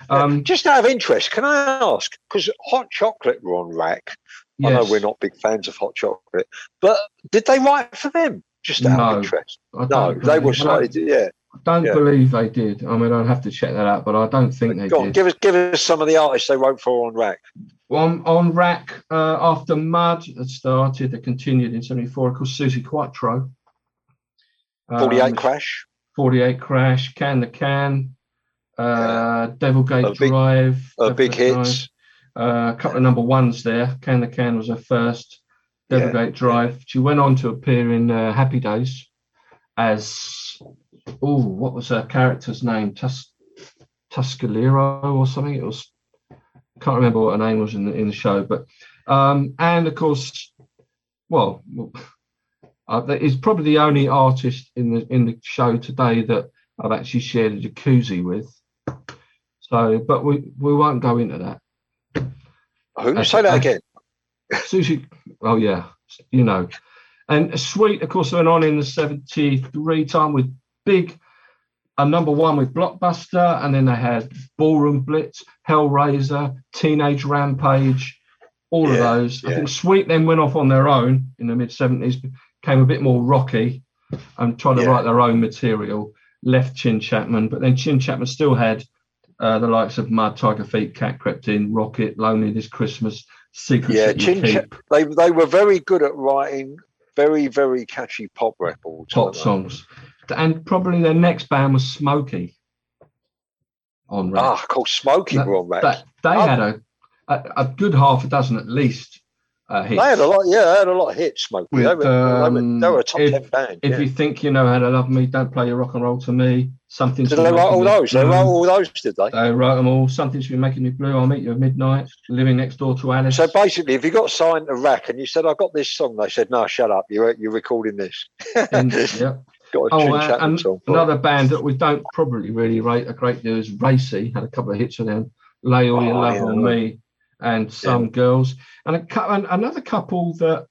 Um, Just out of interest, can I ask? Because Hot Chocolate were on RAK. I know we're not big fans of Hot Chocolate, but did they write for them? Just out No, of interest. No, they were believe- I don't-. Yeah, don't yeah. believe they did. I mean, I'd have to check that out, but I don't think they go on, did. give us give us some of the artists they wrote for on RAK. On, on RAK, uh, after Mud had started, they continued in 74, of course, Suzi Quatro. Um, Crash. 48 Crash, Can the Can, uh, Devil Gate A big- Drive. Devil big hits. Uh, a couple of number ones there. Can the Can was her first. Devil Gate Drive. She went on to appear in uh, Happy Days as, oh, what was her character's name? Tus- Tuscadero or something. It was, can't remember what her name was in the, in the show. But, um, and of course, well, uh, that is probably the only artist in the in the show today that I've actually shared a jacuzzi with. So, but we we won't go into that. Who? uh, Say that uh, again. Suzi, oh yeah, you know, and Sweet, of course, went on in the '73 time with big, a number one with Blockbuster, and then they had Ballroom Blitz, Hellraiser, Teenage Rampage, all of Yeah, those. I think Sweet then went off on their own in the mid '70s, became a bit more rocky, and tried to Yeah. write their own material. Left Chinn Chapman, but then Chinn Chapman still had uh, the likes of Mud, Tiger Feet, Cat Crept In, Rocket, Lonely This Christmas, Secrets Yeah, Chin. Cha- They they were very good at writing very very catchy pop records. pop songs. And probably their next band was Smokie on RAK. Ah, called That- were on. That- they Oh. had a, a a good half a dozen at least uh. They had a lot, yeah, they had a lot of hits. Smokie, With, they, were, they, were, um, they were a top if- ten band. If yeah. you think you know how to love me, don't play your rock and roll to me. Something's Did they write all those? They wrote all those, did they? They wrote them all. Something's been making me blue. I'll meet you at midnight. Living next door to Alice. So basically, if you got signed to RAK and you said, "I got this song," they said, "No, shut up. You're you're recording this." And- yeah. got a Oh, uh, and song. another band that we don't probably really rate a great deal is Racey. Had a couple of hits with them. Lay all your Oh, love yeah. on me, and some girls, and a and another couple that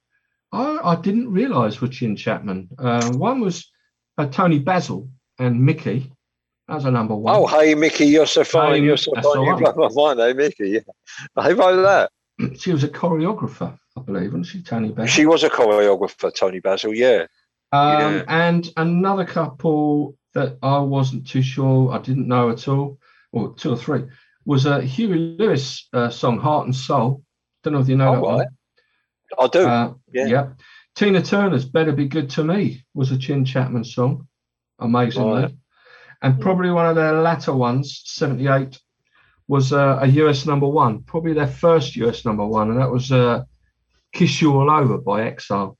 I, I didn't realise were Chin Chapman. Uh, one was uh, Toni Basil and Mickey. That was a number one. Oh, hey Mickey, you're so fine. Hey, you're so that's fine. the You one. blow my mind, hey Mickey. Yeah. They wrote that. She was a choreographer, I believe, wasn't she, Toni Basil? She was a choreographer, Toni Basil. Yeah. Um, Yeah. And another couple that I wasn't too sure, I didn't know at all, or two or three, was a Huey Lewis uh, song, Heart and Soul. Don't know if you know Oh, that one. I do. Uh, Yeah. yeah. Tina Turner's Better Be Good to Me was a Chinn Chapman song, amazingly. Right. And probably one of their latter ones, 78, was uh, a US number one, probably their first US number one, and that was uh, Kiss You All Over by Exile.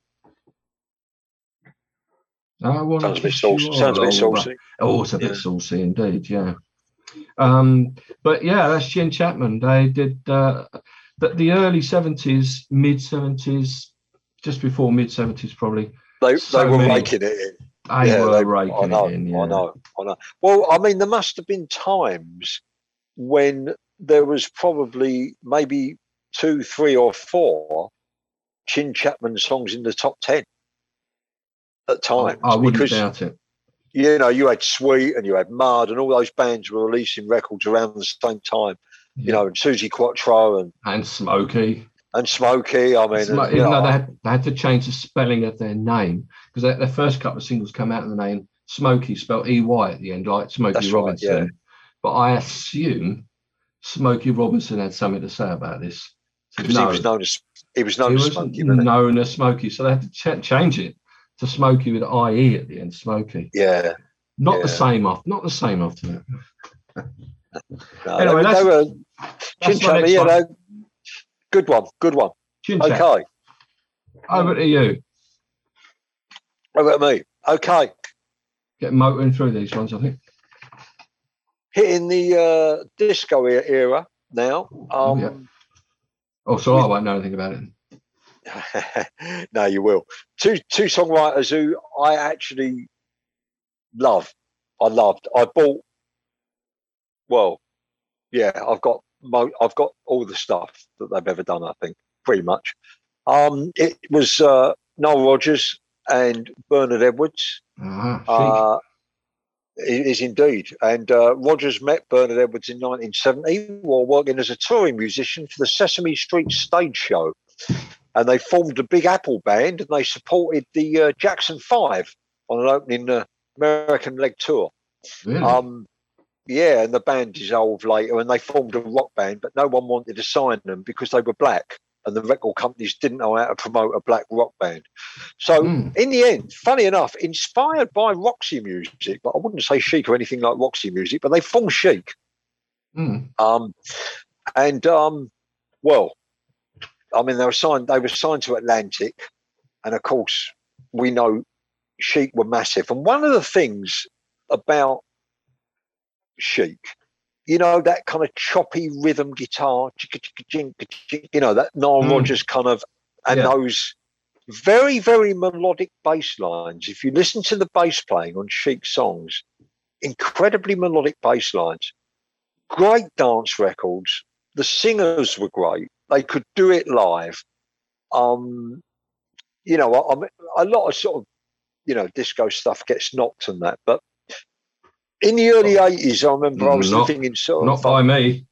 I sounds a bit saucy. Sounds a bit saucy. Oh, it's a bit Yeah. saucy indeed, yeah. Um, but yeah, that's Chinn Chapman. They did uh, the, the early 70s, mid 70s, just before mid 70s, probably. They, So they were many. making it in. They Yeah, were they- raking I know, it in. Yeah. I know, I know. Well, I mean, there must have been times when there was probably maybe two, three, or four Chinn Chapman songs in the top ten at I, times. I wouldn't because doubt it. You know you had Sweet and you had Mud and all those bands were releasing records around the same time. You know, and Suzi Quatro and and Smokie. and Smokie. I mean, and, you even know, though they had, they had to change the spelling of their name because their, first couple of singles come out in the name Smokey, spelled E Y at the end, like Smokey That's right, Robinson. yeah. But I assume Smokey Robinson had something to say about this. So 'cause he was known as he was known he as Smokey. known as Smokey, so they had to ch- change it to Smokie with IE at the end, Smokie. Yeah. Not the same off, not the same after that. No, Anyway, that's- were That's Chin my Chapman. next Yeah, one. they- good one. Good one. Okay. over to you. Look at me. Okay. Getting motoring through these ones, I think. Hitting the uh, disco era now. Um, yeah. Oh, so I won't know anything about it. no, you will. Two two songwriters who I actually love. I loved. I bought. Well, yeah, I've got mo- I've got all the stuff that they've ever done. I think pretty much. Um, it was uh, Nile Rodgers and Bernard Edwards. Chic. Uh, it is indeed. And uh, Rodgers met Bernard Edwards in 1970 while working as a touring musician for the Sesame Street stage show. And they formed a Big Apple band and they supported the uh, Jackson Five on an opening uh, American leg tour. really? Um, yeah, and the band dissolved later and they formed a rock band, but no one wanted to sign them because they were black and the record companies didn't know how to promote a black rock band. So, Hmm. in the end, funny enough, inspired by Roxy music, but I wouldn't say chic or anything like Roxy music, but they formed chic. Mm. Um, and um, well, I mean, they were signed. They were signed to Atlantic, and of course, we know Chic were massive. And one of the things about Chic, you know, that kind of choppy rhythm guitar, chicka, chicka, ching, ching, you know, that Nile Mm. Rodgers kind of, and Yeah. those very, very melodic bass lines. If you listen to the bass playing on Chic songs, incredibly melodic bass lines, great dance records. The singers were great. They could do it live. Um, you know, I, I mean, a lot of sort of, you know, disco stuff gets knocked on that. But in the early 80s, I remember I was Not- living in sort Not of, by me.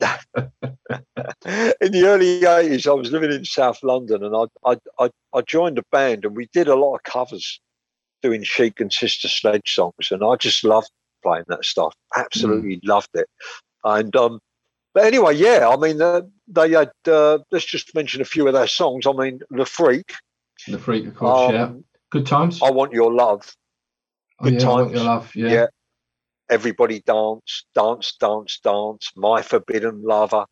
in the early 80s, I was living in South London and I, I, I, I joined a band and we did a lot of covers doing Chic and Sister Sledge songs. And I just loved playing that stuff. Absolutely loved it. And, um, but anyway, yeah, I mean, uh, they had, uh, let's just mention a few of their songs. I mean, The Freak, The freak, of course. yeah. um, Good times. I Want Your Love, oh, good yeah, I want times. your love. Yeah. Yeah. Everybody Dance, Dance, Dance, Dance, My Forbidden Lover.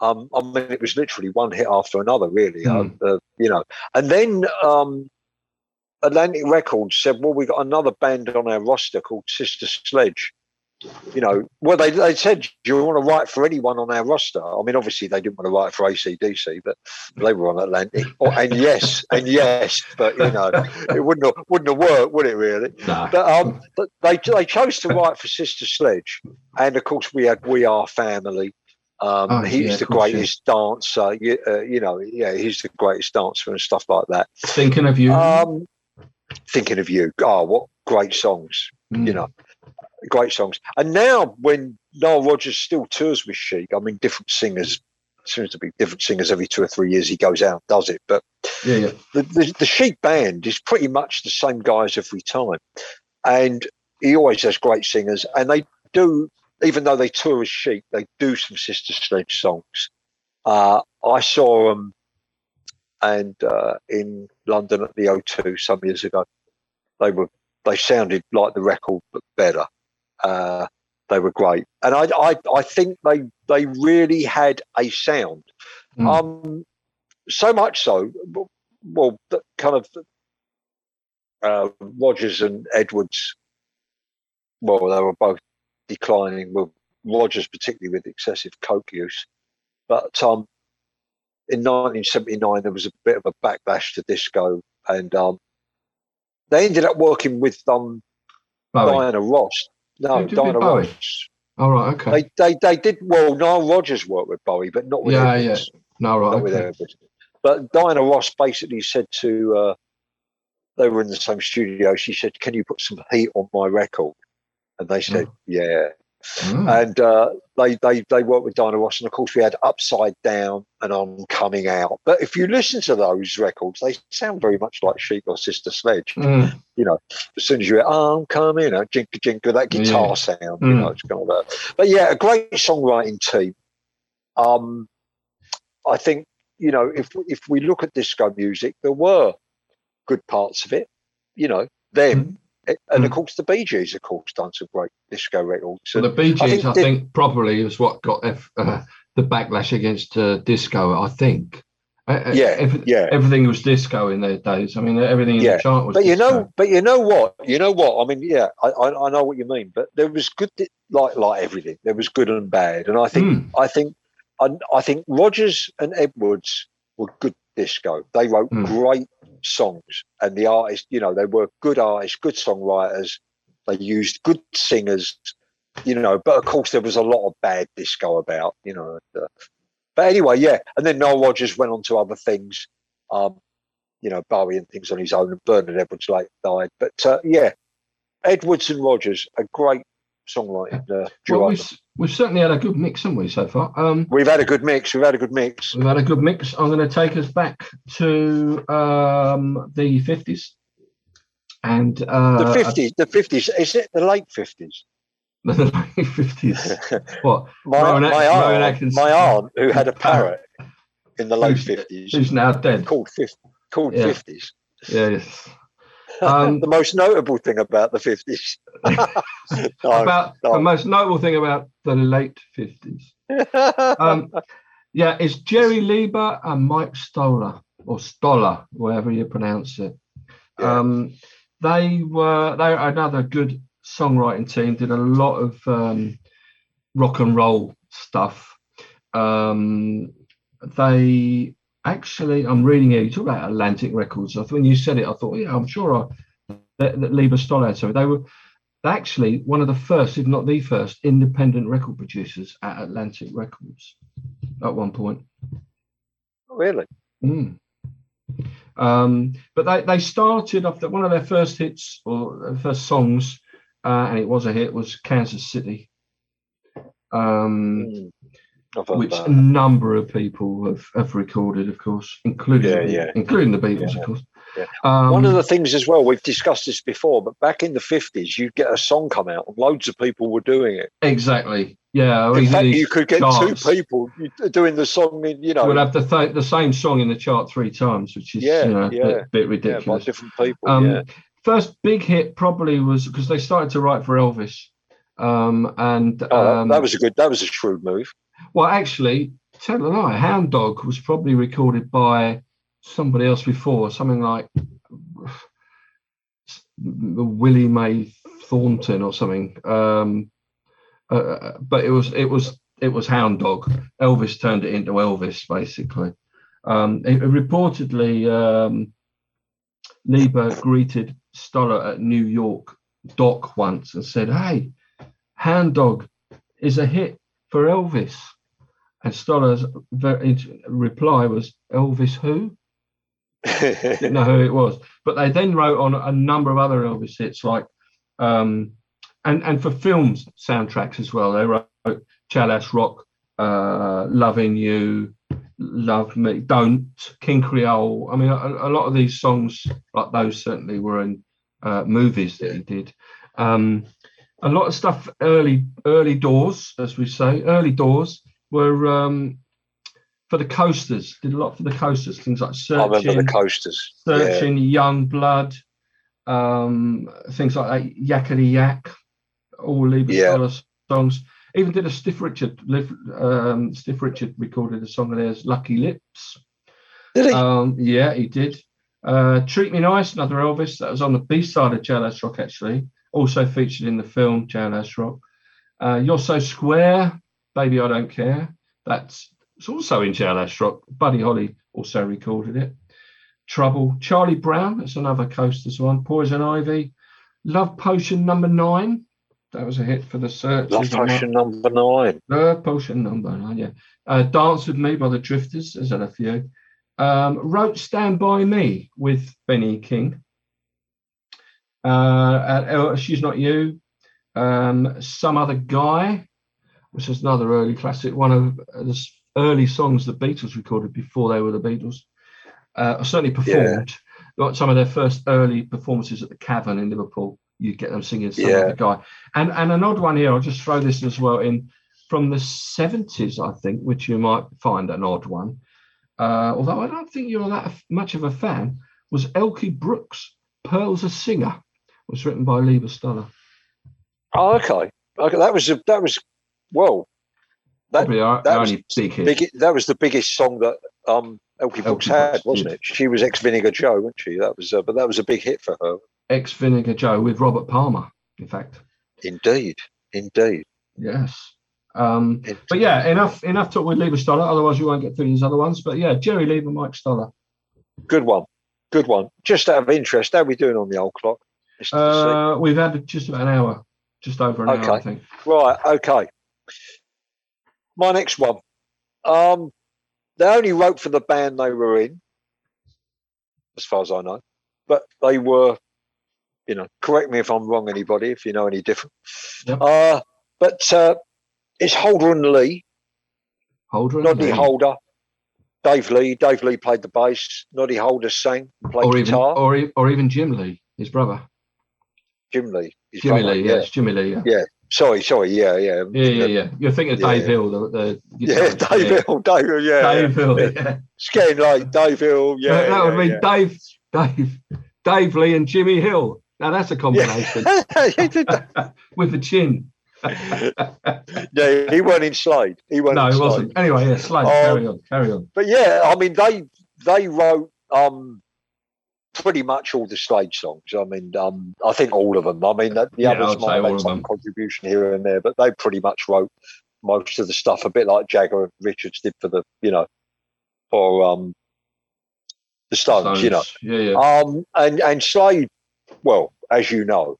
Um, I mean, it was literally one hit after another, really. Mm. uh, you know, and then um, Atlantic Records said, "Well, we've got another band on our roster called Sister Sledge." You know, well, they they said, "Do you want to write for anyone on our roster?" I mean, obviously they didn't want to write for ACDC, but they were on Atlantic. Oh, and yes, and yes, but you know, it wouldn't have, wouldn't have worked, would it? Really? Nah. But um, but they they chose to write for Sister Sledge, and of course we had We Are Family. Um, Oh, he's yeah, the of course, yeah. greatest dancer. You, uh, you know, yeah, he's the greatest dancer and stuff like that. Thinking of you. Um, thinking of you. Oh, what great songs! Mm. You know, great songs. And now when Nile Rodgers still tours with Chic, I mean, different singers. Seems to be different singers every two or three years. He goes out and does it, but Yeah, yeah. the, the, the Chic band is pretty much the same guys every time. And he always has great singers. And they do, even though they tour as Chic, they do some Sister Sledge songs. Uh, I saw them and uh, in London at the O2 some years ago. They were they sounded like the record but better. Uh, they were great, and I, I I think they they really had a sound. Mm. Um, so much so, well, kind of uh, Rodgers and Edwards. Well, they were both declining. with Rodgers particularly with excessive coke use, but um, in 1979 there was a bit of a backlash to disco, and um, they ended up working with um, Bowie. Diana Ross. No, with Diana? Ross. All right. Okay. They, they they did well. Nile Rodgers worked with Bowie, but not with Yeah, Edwards. no, right. Not with Okay. Edwards. But Diana Ross basically said to uh, they were in the same studio. She said, "Can you put some heat on my record?" And they said, "Yeah." Ah, And uh, they they they worked with Diana Ross, and of course we had Upside Down and I'm Coming Out. But if you listen to those records, they sound very much like Chic or Sister Sledge. mm, You know, As soon as you hear I'm Coming Out, jinka jinka, that guitar Yeah. sound, you Mm. know, it's kind of But yeah, a great songwriting team. Um, I think you know if if we look at disco music, there were good parts of it. You know, them. And of Mm. course, the Bee Gees, of course, done some great disco records. so the Bee Gees, I think think, that- probably is what got F, uh, the backlash against uh, disco. I think, Uh, Yeah, every- yeah. Everything was disco in their days. I mean, everything in Yeah, the chart was. But you disco. know, but you know what? You know what? I mean, yeah, I, I, I know what you mean. But there was good, like like everything. There was good and bad, and I think Mm. I think I, I think Rodgers and Edwards were good disco. They wrote Mm. great songs, and the artists, you know, they were good artists, good songwriters. They used good singers, you know. But of course, there was a lot of bad disco about, you know. uh, but anyway, yeah. And then Nile Rodgers went on to other things, um, you know, Bowie and things on his own. And Bernard Edwards late died. But uh, yeah, Edwards and Rodgers, a great songwriting uh, Well, we've, we've certainly had a good mix, haven't we, so far? Um, We've had a good mix. We've had a good mix. we've had a good mix. I'm going to take us back to um, the 50s. And uh, The fifties, the fifties. Is it the late fifties? the late 50s. What? My Rowan my Rowan aunt, my aunt, who had a parrot in the late Who's- fifties, Who's now dead? called called Yeah. fifties. Yes. Um, the most notable thing about the fifties. about no. the most notable thing about the late 50s. Um, yeah, it's Jerry Leiber and Mike Stoller, or Stoller, whatever you pronounce it. Yeah. Um, they were they are another good songwriting team. Did a lot of um, rock and roll stuff. Um, they actually, I'm reading here. You talk about Atlantic Records. I thought when you said it, I thought, yeah, I'm sure I, that, that Leiber Stoller. So they were actually one of the first, if not the first, independent record producers at Atlantic Records at one point. really? Mm. Um, but they, they started off that one of their first hits or first songs, uh, and it was a hit, was Kansas City, um, Mm. Which a number of people have, have recorded, of course, including Yeah, the, yeah. including the Beatles, Yeah, of course. Um, One of the things as well, we've discussed this before, but back in the fifties, you'd get a song come out, and loads of people were doing it. exactly, yeah. In fact, you could get charts two people doing the song. In, you know, Would have the th- the same song in the chart three times, which is Yeah, you know, a yeah. bit, bit ridiculous. different people. Um, yeah, First big hit probably was because they started to write for Elvis, um, and oh, um, that was a good. That was a shrewd move. Well, actually, tell a lie, Hound Dog was probably recorded by somebody else before, something like Willie Mae Thornton or something. Um, uh, but it was it was it was Hound Dog. Elvis turned it into Elvis, basically. Um, it, reportedly, um, Leiber greeted Stoller at New York dock once and said, "Hey, Hound Dog is a hit for Elvis." And Stoller's reply was, "Elvis who?" Didn't know who it was. But they then wrote on a number of other Elvis hits, like um, and and for films soundtracks as well. They wrote Jailhouse Rock, uh, Loving You, Love Me, Don't, King Creole. I mean, a, a lot of these songs, like those, certainly were in uh, movies that he did. Um, a lot of stuff early, early doors, as we say, early doors were um, for the coasters. Did a lot for the coasters, things like I remember searching, the coasters. Yeah. searching, young blood, um, things like that, Yakety Yak, all Leiber Yeah. Songs. Even did a Cliff Richard. Um, Cliff Richard recorded a song of theirs, "Lucky Lips." Did he? Um, yeah, he did. Uh, Treat Me Nice, another Elvis. That was on the B side of Jailhouse Rock, actually. Also featured in the film Jailhouse Rock. Uh, You're So Square, Baby I Don't Care. That's it's also in Jailhouse Rock. Buddy Holly also recorded it. Trouble. Charlie Brown, that's another Coasters one. Poison Ivy. Love Potion number nine. That was a hit for the search. Love Potion number nine. Love Potion number nine, yeah. Uh, Dance with Me by the Drifters, there's a few. Um, wrote Stand By Me with Benny King. Uh, uh, She's Not You. Um, Some Other Guy, which is another early classic, one of the early songs the Beatles recorded before they were the Beatles. Uh, certainly performed. Like some of their first early performances at the Cavern in Liverpool. You get them singing Some Yeah. Other Guy. And, and an odd one here, I'll just throw this as well in from the 70s, I think, which you might find an odd one. Uh, although I don't think you're that much of a fan, was Elkie Brooks, Pearl's a Singer, was written by Leiber Stoller. Oh, okay. Okay, that was a, that was well. That Probably our, that our was only big hit. big, that was the biggest song that um Elkie Brooks had, Brooks wasn't did. it? She was ex Vinegar Joe, wasn't she? That was, uh, but that was a big hit for her. Ex Vinegar Joe with Robert Palmer, in fact. Indeed, indeed. Yes. Um, It- but yeah, enough enough talk with Leiber Stoller. Otherwise, you won't get through these other ones. But yeah, Jerry Leiber, Mike Stoller. good one, good one. Just out of interest, how are we doing on the old clock? Uh, we've had just about an hour, just over an hour, I think. Right, okay. My next one. Um, they only wrote for the band they were in, as far as I know, but they were, you know, correct me if I'm wrong, anybody, if you know any different. Yep. Uh, but uh, it's Holder and Lea, Holder and Noddy Lea. Holder, Dave Lea. Dave Lea played the bass, Noddy Holder sang, played or even guitar. or, e- or even Jim Lea, his brother. Jim Lea. Jimmy Lea, yes, Jimmy Lea. Yeah. yeah. Sorry, sorry, yeah, yeah. Yeah, yeah, yeah. You're thinking of Yeah. Dave Hill, the, the Yeah, Dave Hill, Dave Hill, yeah. yeah. Dave Hill. yeah. Yeah. It's getting late, Dave Hill, yeah. that that would yeah, be Dave, Dave, Dave Lea and Jimmy Hill. Now that's a combination yeah. with the chin. yeah, he weren't in Slade. He weren't no, Slade. wasn't. Anyway, yeah, Slade, Oh. carry on, carry on. But yeah, I mean, they they wrote um pretty much all the Slade songs. I mean, um, I think all of them. I mean, the, the Yeah, others might make some them. contribution here and there, but they pretty much wrote most of the stuff. A bit like Jagger and Richards did for the, you know, for um the Stones, you know. Yeah, yeah. Um, and and Slade, well, as you know,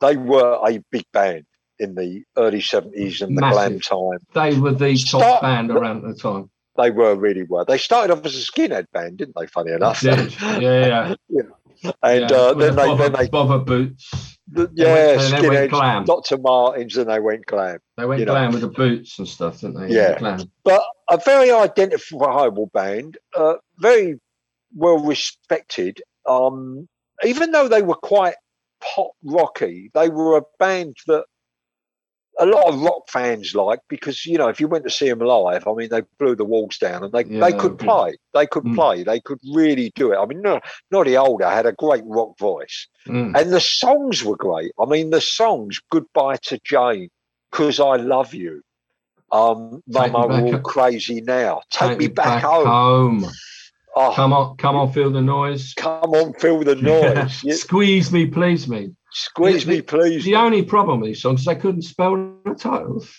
they were a big band in the early seventies and the glam time. They were the top Start- band around at the time. They were really were. They started off as a skinhead band, didn't they? Funny enough. Did. Yeah, yeah. and yeah. uh, then the they bovver, then they bovver boots. the- yeah they went skinheads, glam. Dr. Martens, and they went glam. They went you know. glam with the boots and stuff, didn't they? Yeah. Glam. But a very identifiable band, uh, very well respected. Um, even though they were quite pop rocky, they were a band that a lot of rock fans like because you know if you went to see them live, I mean they blew the walls down and they Yeah, they could play, they could Mm. play, they could really do it. I mean, no, Noddy Holder had a great rock voice. Mm. And the songs were great. I mean, the songs "Goodbye to Jane," "Cause I Love You," um, Me "Mama, Back all crazy now," "Take, Take Me Back, Home." home. Oh, Come on, come on, feel the noise. come on, feel the noise. You- Squeeze me, please me. Squeeze The- me, please. The only problem with these songs is they couldn't spell the titles.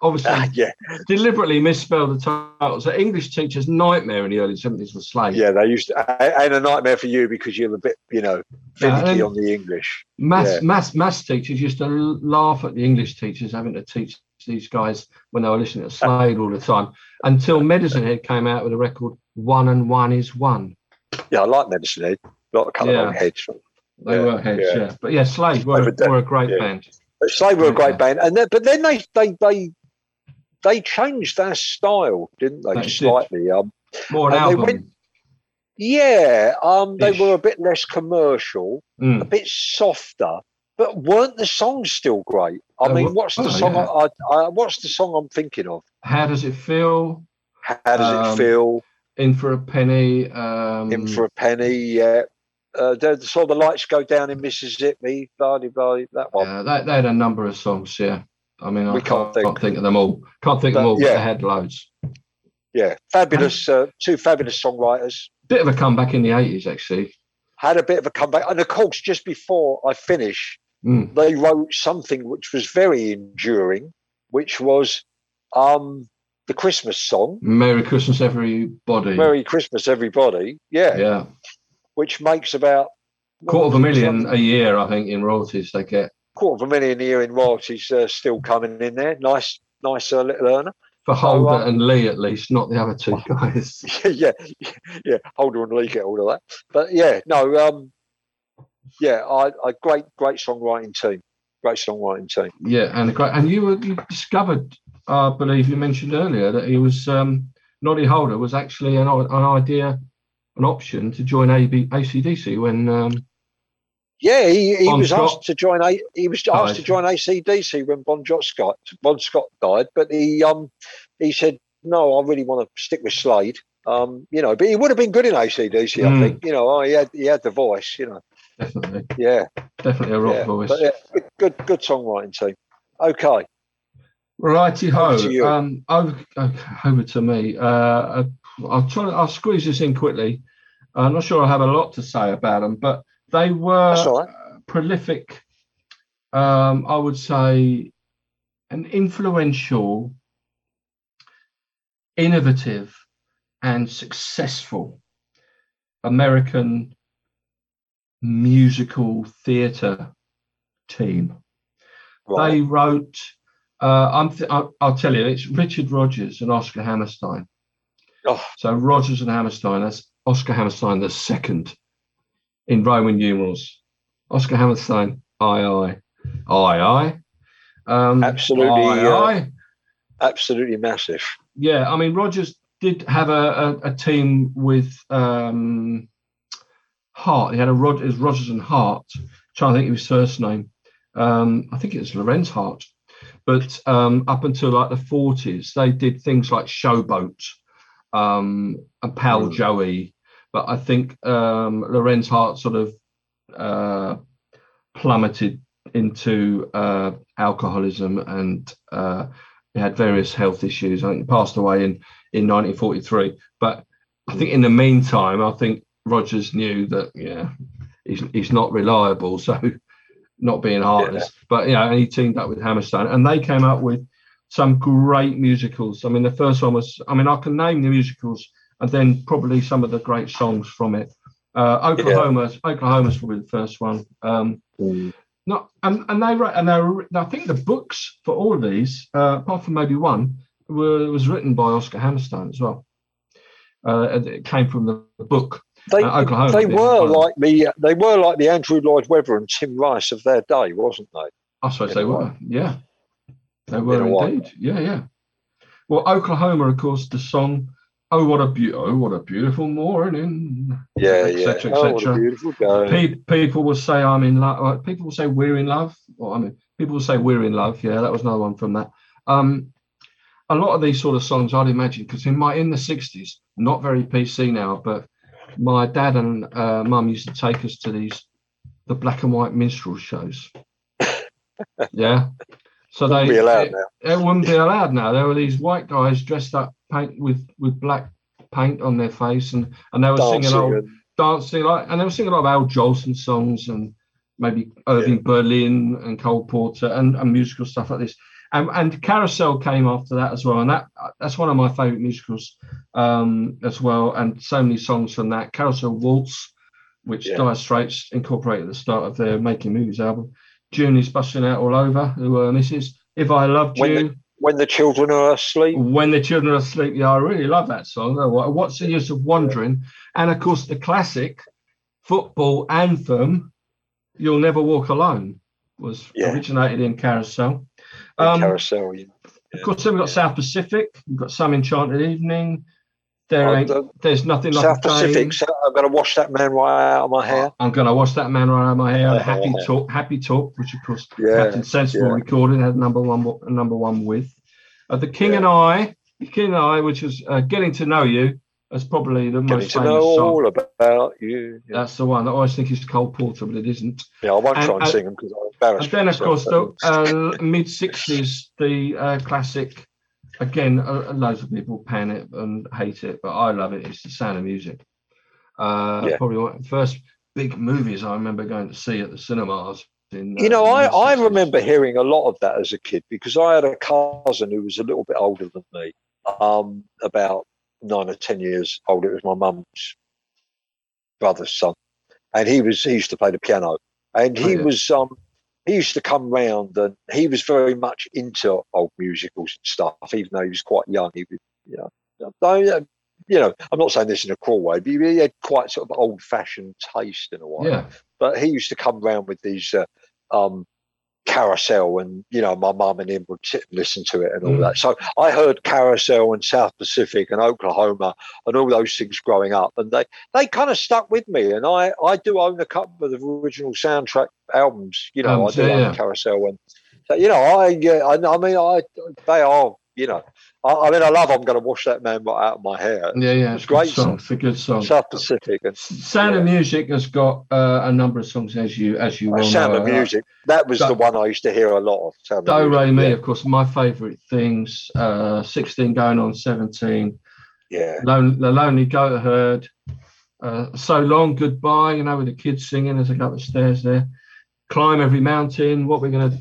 Obviously, Ah, yeah, deliberately misspelled the titles. The English teacher's nightmare in the early 70s was Slade. yeah, they used to, and a nightmare for you because you're a bit, you know, finicky on the English. Maths, Yeah. maths, maths teachers used to laugh at the English teachers having to teach these guys when they were listening to Slade all the time until Medicine Head came out with a record, One and One is One. Yeah, I like Medicine Head. A Yeah. of heads. They Yeah, were heads, yeah. yeah. But yeah, Slade were, there, were a great yeah. band. But Slade were a great band, and then, but then they they they they changed their style, didn't they? They did. slightly. Um, More an album. went- Yeah, um, they Ish. were a bit less commercial, a Mm. bit softer, but weren't the songs still great? I They mean, were- what's the oh, song? I, I, what's the song I'm thinking of? How does it feel? How does Um, it feel? In for a penny. Um, In for a penny, yeah. Uh, the, saw the lights go down in Mississippi. Blah blah blah. That one. yeah, they, they had a number of songs. Yeah, I mean, I We can't, can't think. can't think of them all. Can't think of them But, all. But yeah. they had loads. Yeah, fabulous. Uh, two fabulous songwriters. Bit of a comeback in the eighties, actually. Had a bit of a comeback, and of course, just before I finish, Mm. they wrote something which was very enduring, which was um, the Christmas song. Merry Christmas, everybody. Merry Christmas, everybody. Yeah, yeah, which makes about quarter of a million a year, I think, in royalties they get quarter of a million a year in royalties uh, still coming in there. Nice, nice uh, little earner. for Holder um, and Lea, at least, not the other two guys. yeah, yeah. Holder and Lea get all of that. But yeah, no, um, yeah, I, I great, great songwriting team. Great songwriting team. Yeah, and a great. And you were you discovered, I believe you mentioned earlier that he was um, Noddy Holder was actually an, an idea, an option to join AB, ACDC when um, Yeah, he, he was Scott asked to join. A, he was asked to join ACDC when Bon Scott Scott Bon Scott died, but he um he said no, I really want to stick with Slade. Um, you know, but he would have been good in ACDC. I Mm. think. You know, oh, he had he had the voice. You know, definitely, yeah, definitely a rock yeah. voice. But yeah, good, good, good songwriting team. Okay, Righty ho. Over to. Um, over, over to me. Uh, uh, I'll try. I'll squeeze this in quickly. I'm not sure I have a lot to say about them, but they were right. prolific. Um, I would say an influential, innovative, and successful American musical theatre team. Right. They wrote. Uh, I'm th- I'll, I'll tell you, it's Richard Rodgers and Oscar Hammerstein. Oh, So Rodgers and Hammerstein, that's Oscar Hammerstein the second in Roman numerals. Oscar Hammerstein, I I, I I. Um, Absolutely, I, uh, absolutely massive. Yeah, I mean Rodgers did have a, a, a team with um, Hart. He had a Rod, it was Rodgers and Hart. trying to think of his first name. Um, I think it was Lorenz Hart. But um, up until like the 40s, they did things like Showboat um, and Pal Mm. Joey. But I think um, Lorenz Hart sort of uh, plummeted into uh, alcoholism and uh, he had various health issues. I think he passed away in, in 1943. But I think in the meantime, I think Rodgers knew that, yeah, he's, he's not reliable. So not being heartless, but you know, and he teamed up with Hammerstein and they came up with some great musicals. I mean, the first one was, I mean, I can name the musicals and then probably some of the great songs from it. Uh, Oklahoma, Oklahoma's probably the first one. Um, not and, and they wrote and they were, I think the books for all of these, uh, apart from maybe one, were was written by Oscar Hammerstein as well. Uh, it came from the book. They, Uh, Oklahoma, they yeah. were like the they were like the Andrew Lloyd Webber and Tim Rice of their day, wasn't they? I suppose they were. Yeah, they were indeed. Yeah, yeah. Well, Oklahoma, of course, the song "Oh What a Beau- Oh What a Beautiful Morning." Yeah, Et yeah. cetera, oh, what a beautiful. Pe- people will say I'm in love. People will say we're in love. Or I mean, people will say we're in love. Yeah, that was another one from that. Um, a lot of these sort of songs, I'd imagine, because in my in the '60s, not very PC now, but my dad and uh, mum used to take us to these the black and white minstrel shows. yeah, so they Wouldn't be allowed now. it wouldn't be allowed now. There were these white guys dressed up paint with with black paint on their face, and and they were singing Dancing old and- dancing like, and they were singing a lot of Al Jolson songs and maybe Irving Berlin and Cole Porter and, and musical stuff like this. And, and Carousel came after that as well, and that that's one of my favourite musicals um, as well. And so many songs from that Carousel Waltz, which Yeah. Dire Straits incorporated at the start of their Making Movies album. June is busting out all over. Who uh, misses? If I loved When the- you. when the children are asleep. When the children are asleep, yeah, I really love that song. Oh, What's the use of wandering? And of course, the classic football anthem, "You'll Never Walk Alone," was Yeah. originated in Carousel. in Um, carousel. yeah. Of course, then we've got South Pacific. We've got Some Enchanted Evening. There ain't, the- there's nothing like South. Pacific. So I'm going to wash that man right out of my hair. I'm gonna wash that man right out of my hair. Oh, happy yeah. talk, happy talk, which of course Yeah, Captain Sensible yeah. recording had number one, number one with. Uh, the King and I, the King and I, which is uh, getting to know you, is probably the Getting most to famous know song. all about you. Yeah, That's the one. I always think it's Cole Porter, but it isn't. yeah I won't and- try and and- sing them because I'm embarrassed. And then, of course, the uh, mid '60s, the uh, classic. Again, uh, loads of people pan it and hate it, but I love it. It's the Sound of Music. Uh, Yeah. Probably one of the first big movies I remember going to see at the cinemas. In, uh, You know, I, I remember hearing a lot of that as a kid because I had a cousin who was a little bit older than me, um, about nine or ten years old. It was my mum's brother's son, and he was he used to play the piano, and Oh, he yeah. was um, he used to come round and he was very much into old musicals and stuff, even though he was quite young. He was, you know, you know, I'm not saying this in a cruel way, but he had quite sort of old-fashioned taste in a way Yeah, but he used to come round with these uh, um, carousel and you know my mum and him would sit and listen to it and all Mm. that so i heard carousel and south pacific and oklahoma and all those things growing up and they they kind of stuck with me and i i do own a couple of the original soundtrack albums you know Albums, i do yeah, own carousel and so, you know i yeah I, I mean i they are you know I, I mean i love i'm going to wash that man right out of my hair yeah, yeah. It's a great song. It's a good song. south pacific and Sound of. Music has got uh, a number of songs, as you as you well sound know. of music that was Do- the one i used to hear a lot of sound Do Music, Re Mi, yeah. of course, my favourite things. Uh, 16 going on 17. Yeah. Lone, the Lonely Goat Herd, uh, So Long Goodbye, you know, with the kids singing as they go up the stairs there. Climb Every Mountain, what we're going to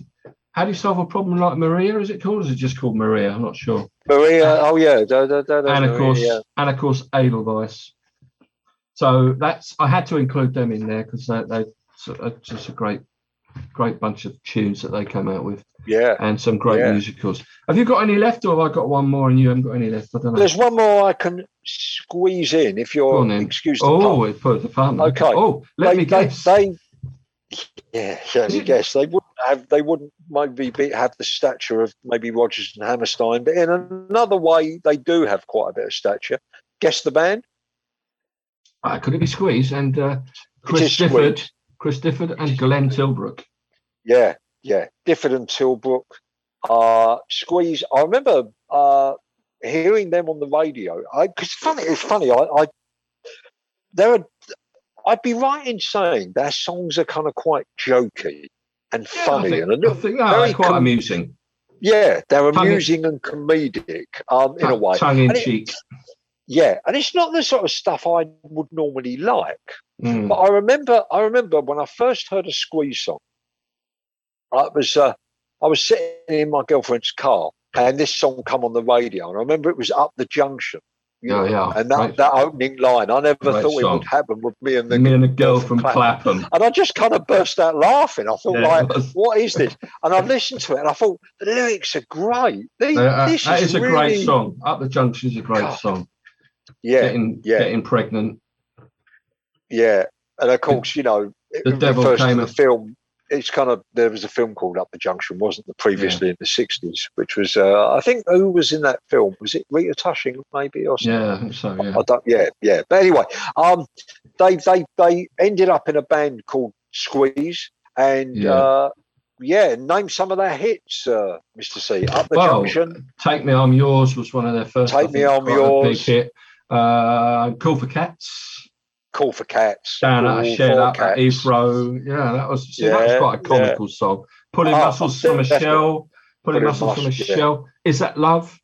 how do you solve a problem like Maria? Is it called? Is it just called Maria? I'm not sure. Maria. Oh yeah. Da, da, da, and of Maria, course, yeah. and of course, Edelweiss. So that's I had to include them in there because they they are uh, just a great, great bunch of tunes that they came out with. Yeah. And some great Yeah. musicals. Have you got any left, or have I got one more and you haven't got any left? I don't know. There's one more I can squeeze in if you're on excuse the Oh, pun. put the fun. Okay. Oh, let they, me they, guess. they, yeah, let me guess. They wouldn't have. They wouldn't maybe be, have the stature of maybe Rodgers and Hammerstein, but in another way, they do have quite a bit of stature. Guess the band. Ah, could it be Squeeze and uh, Chris is Difford, Squeeze. Chris Difford and Glenn Tilbrook? Yeah, yeah. Difford and Tilbrook. Uh, Squeeze. I remember uh, hearing them on the radio. I because funny. It's funny. I, I there are. I'd be right in saying their songs are kind of quite jokey and Yeah, I funny think, and I think no, very quite com- amusing. Yeah, they're Tongue in- amusing and comedic um, in a way. Tongue in And it- cheek. Yeah, and it's not the sort of stuff I would normally like. Mm. But I remember, I remember when I first heard a Squeeze song. I was, uh, I was sitting in my girlfriend's car, and this song come on the radio, and I remember it was "Up the Junction." Yeah, yeah, And that, great. that opening line, I never Great thought it would happen with me and the Me and the girl from Clapham. Clapham. And I just kind of burst out laughing. I thought, Yeah, like, what is this? And I listened to it, and I thought the lyrics are great. These, Uh, this that is, is a really, great song. Up the Junction is a great God. song. Yeah, Getting yeah. getting pregnant. Yeah, and of course, you know, it the devil to came the up- film. It's kind of there was a film called Up the Junction, wasn't there? Previously in the sixties, which was uh, I think who was in that film? Was it Rita Tushing maybe or something? Yeah, I think so. Yeah. I don't. Yeah, yeah. But anyway, um, they they they ended up in a band called Squeeze, and Yeah. uh, yeah, name some of their hits, uh, Mister C. Up the Well, Junction. Take Me I'm Yours was one of their first. Take Me I'm a Big Yours. hit. Uh, Cool for Cats. Cool for Cats. Down at a shed up at Heathrow. Yeah, that was see, that was quite a comical song. Pulling Oh, mussels from a shell. Pulling mussels from a yeah. shell. Is that love?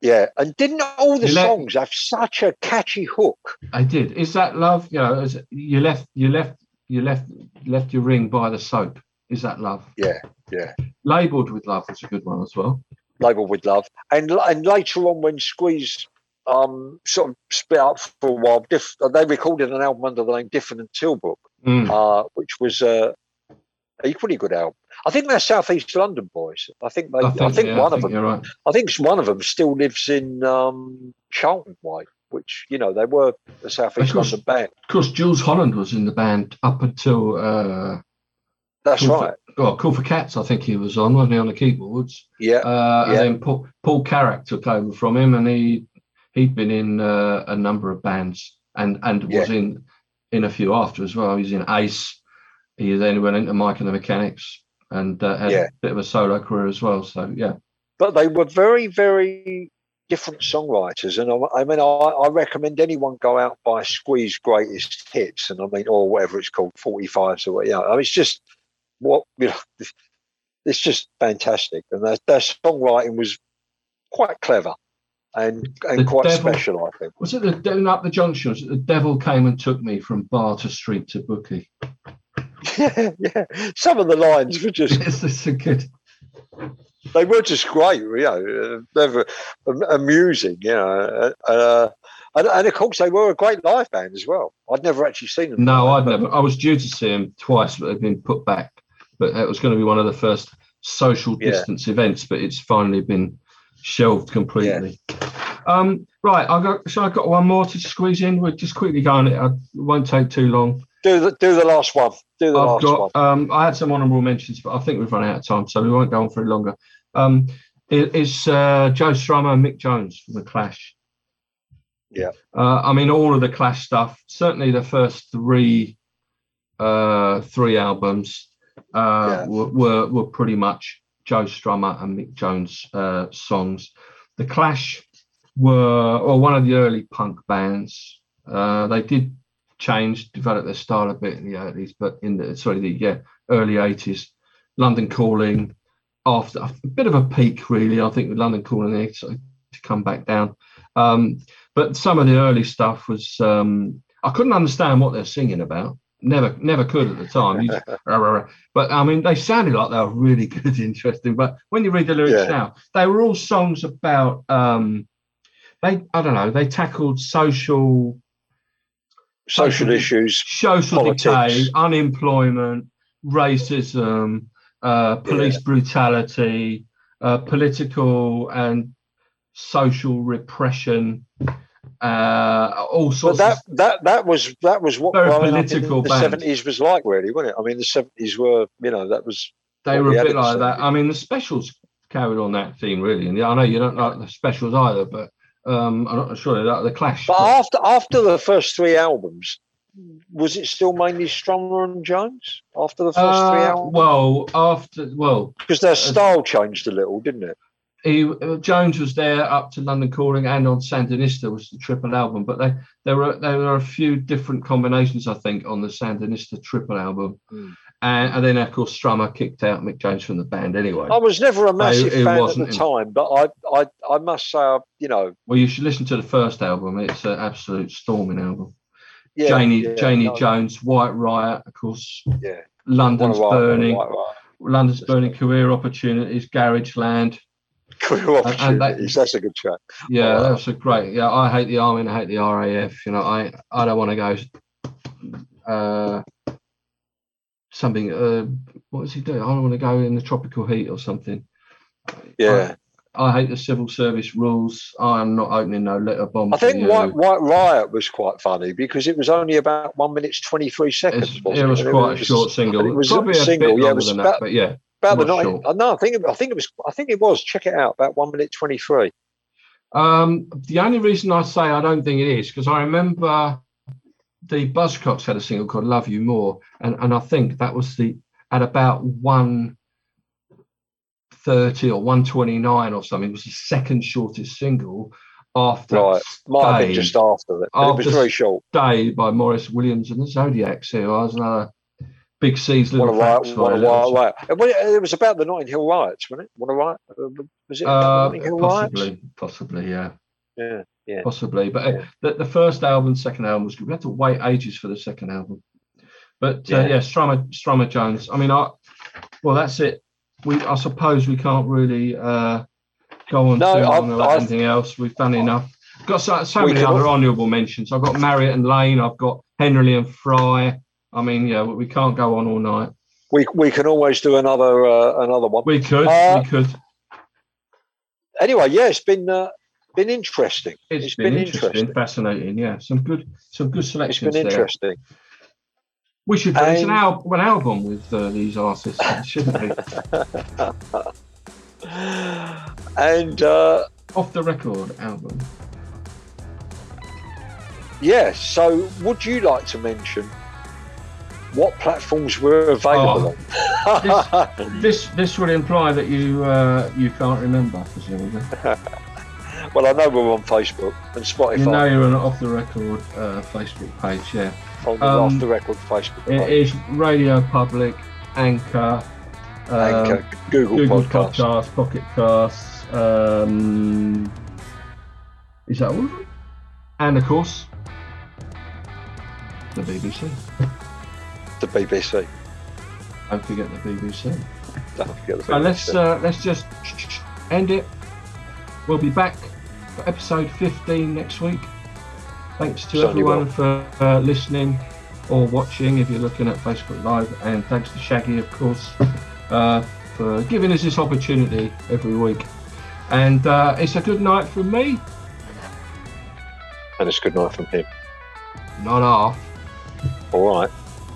Yeah, and didn't all the You songs have such a catchy hook? I did. Is that love? You know, is it- you left, you left, you left, left your ring by the soap. Is that love? Yeah, yeah. Labeled with love was a good one as well. Labeled with love, and and later on when Squeeze um sort of split up for a while, diff, they recorded an album under the name Difford and Tilbrook, Mm. uh, which was uh, a equally good album. I think they're Southeast London boys. I think they. I think, yeah, one I of them. Right. I think one of them still lives in um, Charlton Way, which you know they were the Southeast course. London band. Of course, Jools Holland was in the band up until uh, That's Cool right. For, well, Cool for Cats. I think he was on, wasn't he, on the keyboards? Yeah, Uh, Yeah. And then Paul, Paul Carrack took over from him, and he he'd been in uh, a number of bands, and and was in in a few after as well. He was in Ace. He then went into Mike and the Mechanics, and uh, had Yeah. a bit of a solo career as well. So yeah, but they were very, very different songwriters. And I, I mean, I, I recommend anyone go out buy Squeeze Greatest Hits, and I mean, or whatever it's called, 45s or what. Yeah, I mean, it's just what you know. It's just fantastic, and their, their songwriting was quite clever and and The quite devil- special. I think. was it the down up the junction? Was it the devil came and took me from bar to street to bookie? yeah, yeah. Some of the lines were just Yes, this is good. they were just great, you know, they were amusing, you know, uh, and, and of course they were a great live band as well. I'd never actually seen them. No, I'd never. I was due to see them twice, but they've been put back. But it was going to be one of the first social Yeah. distance events, but it's finally been shelved completely. Um, right, I got. So I got one more to squeeze in. We'll just quickly go on it. I won't take too long. Do the do the last one. Do the I've last one. got. Um, I had some honourable mentions, but I think we've run out of time, so we won't go on for longer. Um, it, it's uh, Joe Strummer and Mick Jones from the Clash. Yeah. Uh, I mean, all of the Clash stuff. Certainly, the first three, uh, three albums uh, Yeah. were, were were pretty much Joe Strummer and Mick Jones uh, songs. The Clash were, or one of the early punk bands. Uh, they did change, develop their style a bit in the 80s, but in the sorry, the yeah, early 80s. London Calling, after a bit of a peak, really. I think with London Calling, they started to come back down. Um, but some of the early stuff was um, I couldn't understand what they're singing about. Never, never could at the time. Just, but I mean, they sounded like they were really good, interesting. But when you read the lyrics yeah. now, they were all songs about. Um, they, I don't know, they tackled social, social, social issues, social politics. decay, unemployment, racism, uh, police yeah. brutality, uh, political and social repression, uh, all sorts. But that of, that that was that was what very political the seventies was like, really, wasn't it? I mean, the seventies were, you know, that was. They were a bit like that. I mean, the specials carried on that theme, really. And I know you don't like the specials either, but um, I'm not sure that the Clash. But after after the first three albums, was it still mainly Strummer and Jones after the first uh, three albums? Well, after well, because their style uh, changed a little, didn't it? He, uh, Jones was there up to London Calling and on Sandinista was the triple album, but they, there were there were a few different combinations I think on the Sandinista triple album, mm. and, and, then of course Strummer kicked out Mick Jones from the band anyway. I was never a massive it fan at the time, but I, I I must say you know. Well, you should listen to the first album; it's an absolute storming album yeah, Janie yeah, Janie no, Jones, White Riot, of course. Yeah. London's Burning, London's Burning, Career Opportunities, Garage Land. Career Opportunities, that, that's a good track. Yeah, right. that's a great. Yeah, I hate the army and I hate the RAF. You know, I I don't want to go. Uh, something. Uh, what does he do? I don't want to go in the tropical heat or something. Yeah. I hate the civil service rules. I'm not opening no letter bomb. I think White, White Riot was quite funny because it was only about one minute twenty three seconds. it, was quite it a short single. It was Probably a single. yeah, it was about, that, but yeah, about the night. Sure. No, I think I think it was. I think it was. Check it out. About one minute twenty three. Um, the only reason I say I don't think it is because I remember the Buzzcocks had a single called "Love You More," and and I think that was the at about one 130 or 129 or something. It was the second shortest single after right. Might have been just after it. After it was very short. Day by Maurice Williams and the Zodiacs. Here I was another Big C's little what a riot, what a riot, It was about the Notting Hill riots, wasn't it? What a riot was it? Uh, Notting Hill possibly, riots? possibly, yeah. Yeah, yeah. Possibly, but uh, yeah. the, the first album, second album was good. We had to wait ages for the second album. But uh, yeah, yeah Strummer, Strummer Jones. I mean, I well, that's it we I suppose we can't really uh, go on no, to on anything else. We've done enough. got so, so many other honourable mentions. I've got Marriott and Lane. I've got Henley and Frey. I mean, yeah, we can't go on all night. We we can always do another uh, another one. We could. Uh, we could. Anyway, yeah, it's been uh, been interesting. it's, it's been, been interesting, interesting, fascinating. Yeah, some good some good selections. It's been there. interesting. We should release an, al- an album with uh, these artists, shouldn't we? and uh, off the record album. Yes. Yeah, so, would you like to mention what platforms were available oh, this, this, this would imply that you uh, you can't remember, presumably. well, I know we're on Facebook and Spotify. You know you're on off the record uh, Facebook page, yeah on um, Off the Record Facebook page. It is Radio Public, Anchor, Anchor, uh, Google, Google Podcasts, Podcast, Pocket Casts. Um, is that all? And of course, the BBC. The BBC. Don't forget the BBC. Don't forget the BBC. So let's uh, let's just end it. We'll be back for episode 15 next week. Thanks to Certainly everyone will. for uh, listening or watching if you're looking at Facebook Live. And thanks to Shaggy, of course, uh, for giving us this opportunity every week. And uh, it's a good night from me. And it's a good night from him. Not off. All right.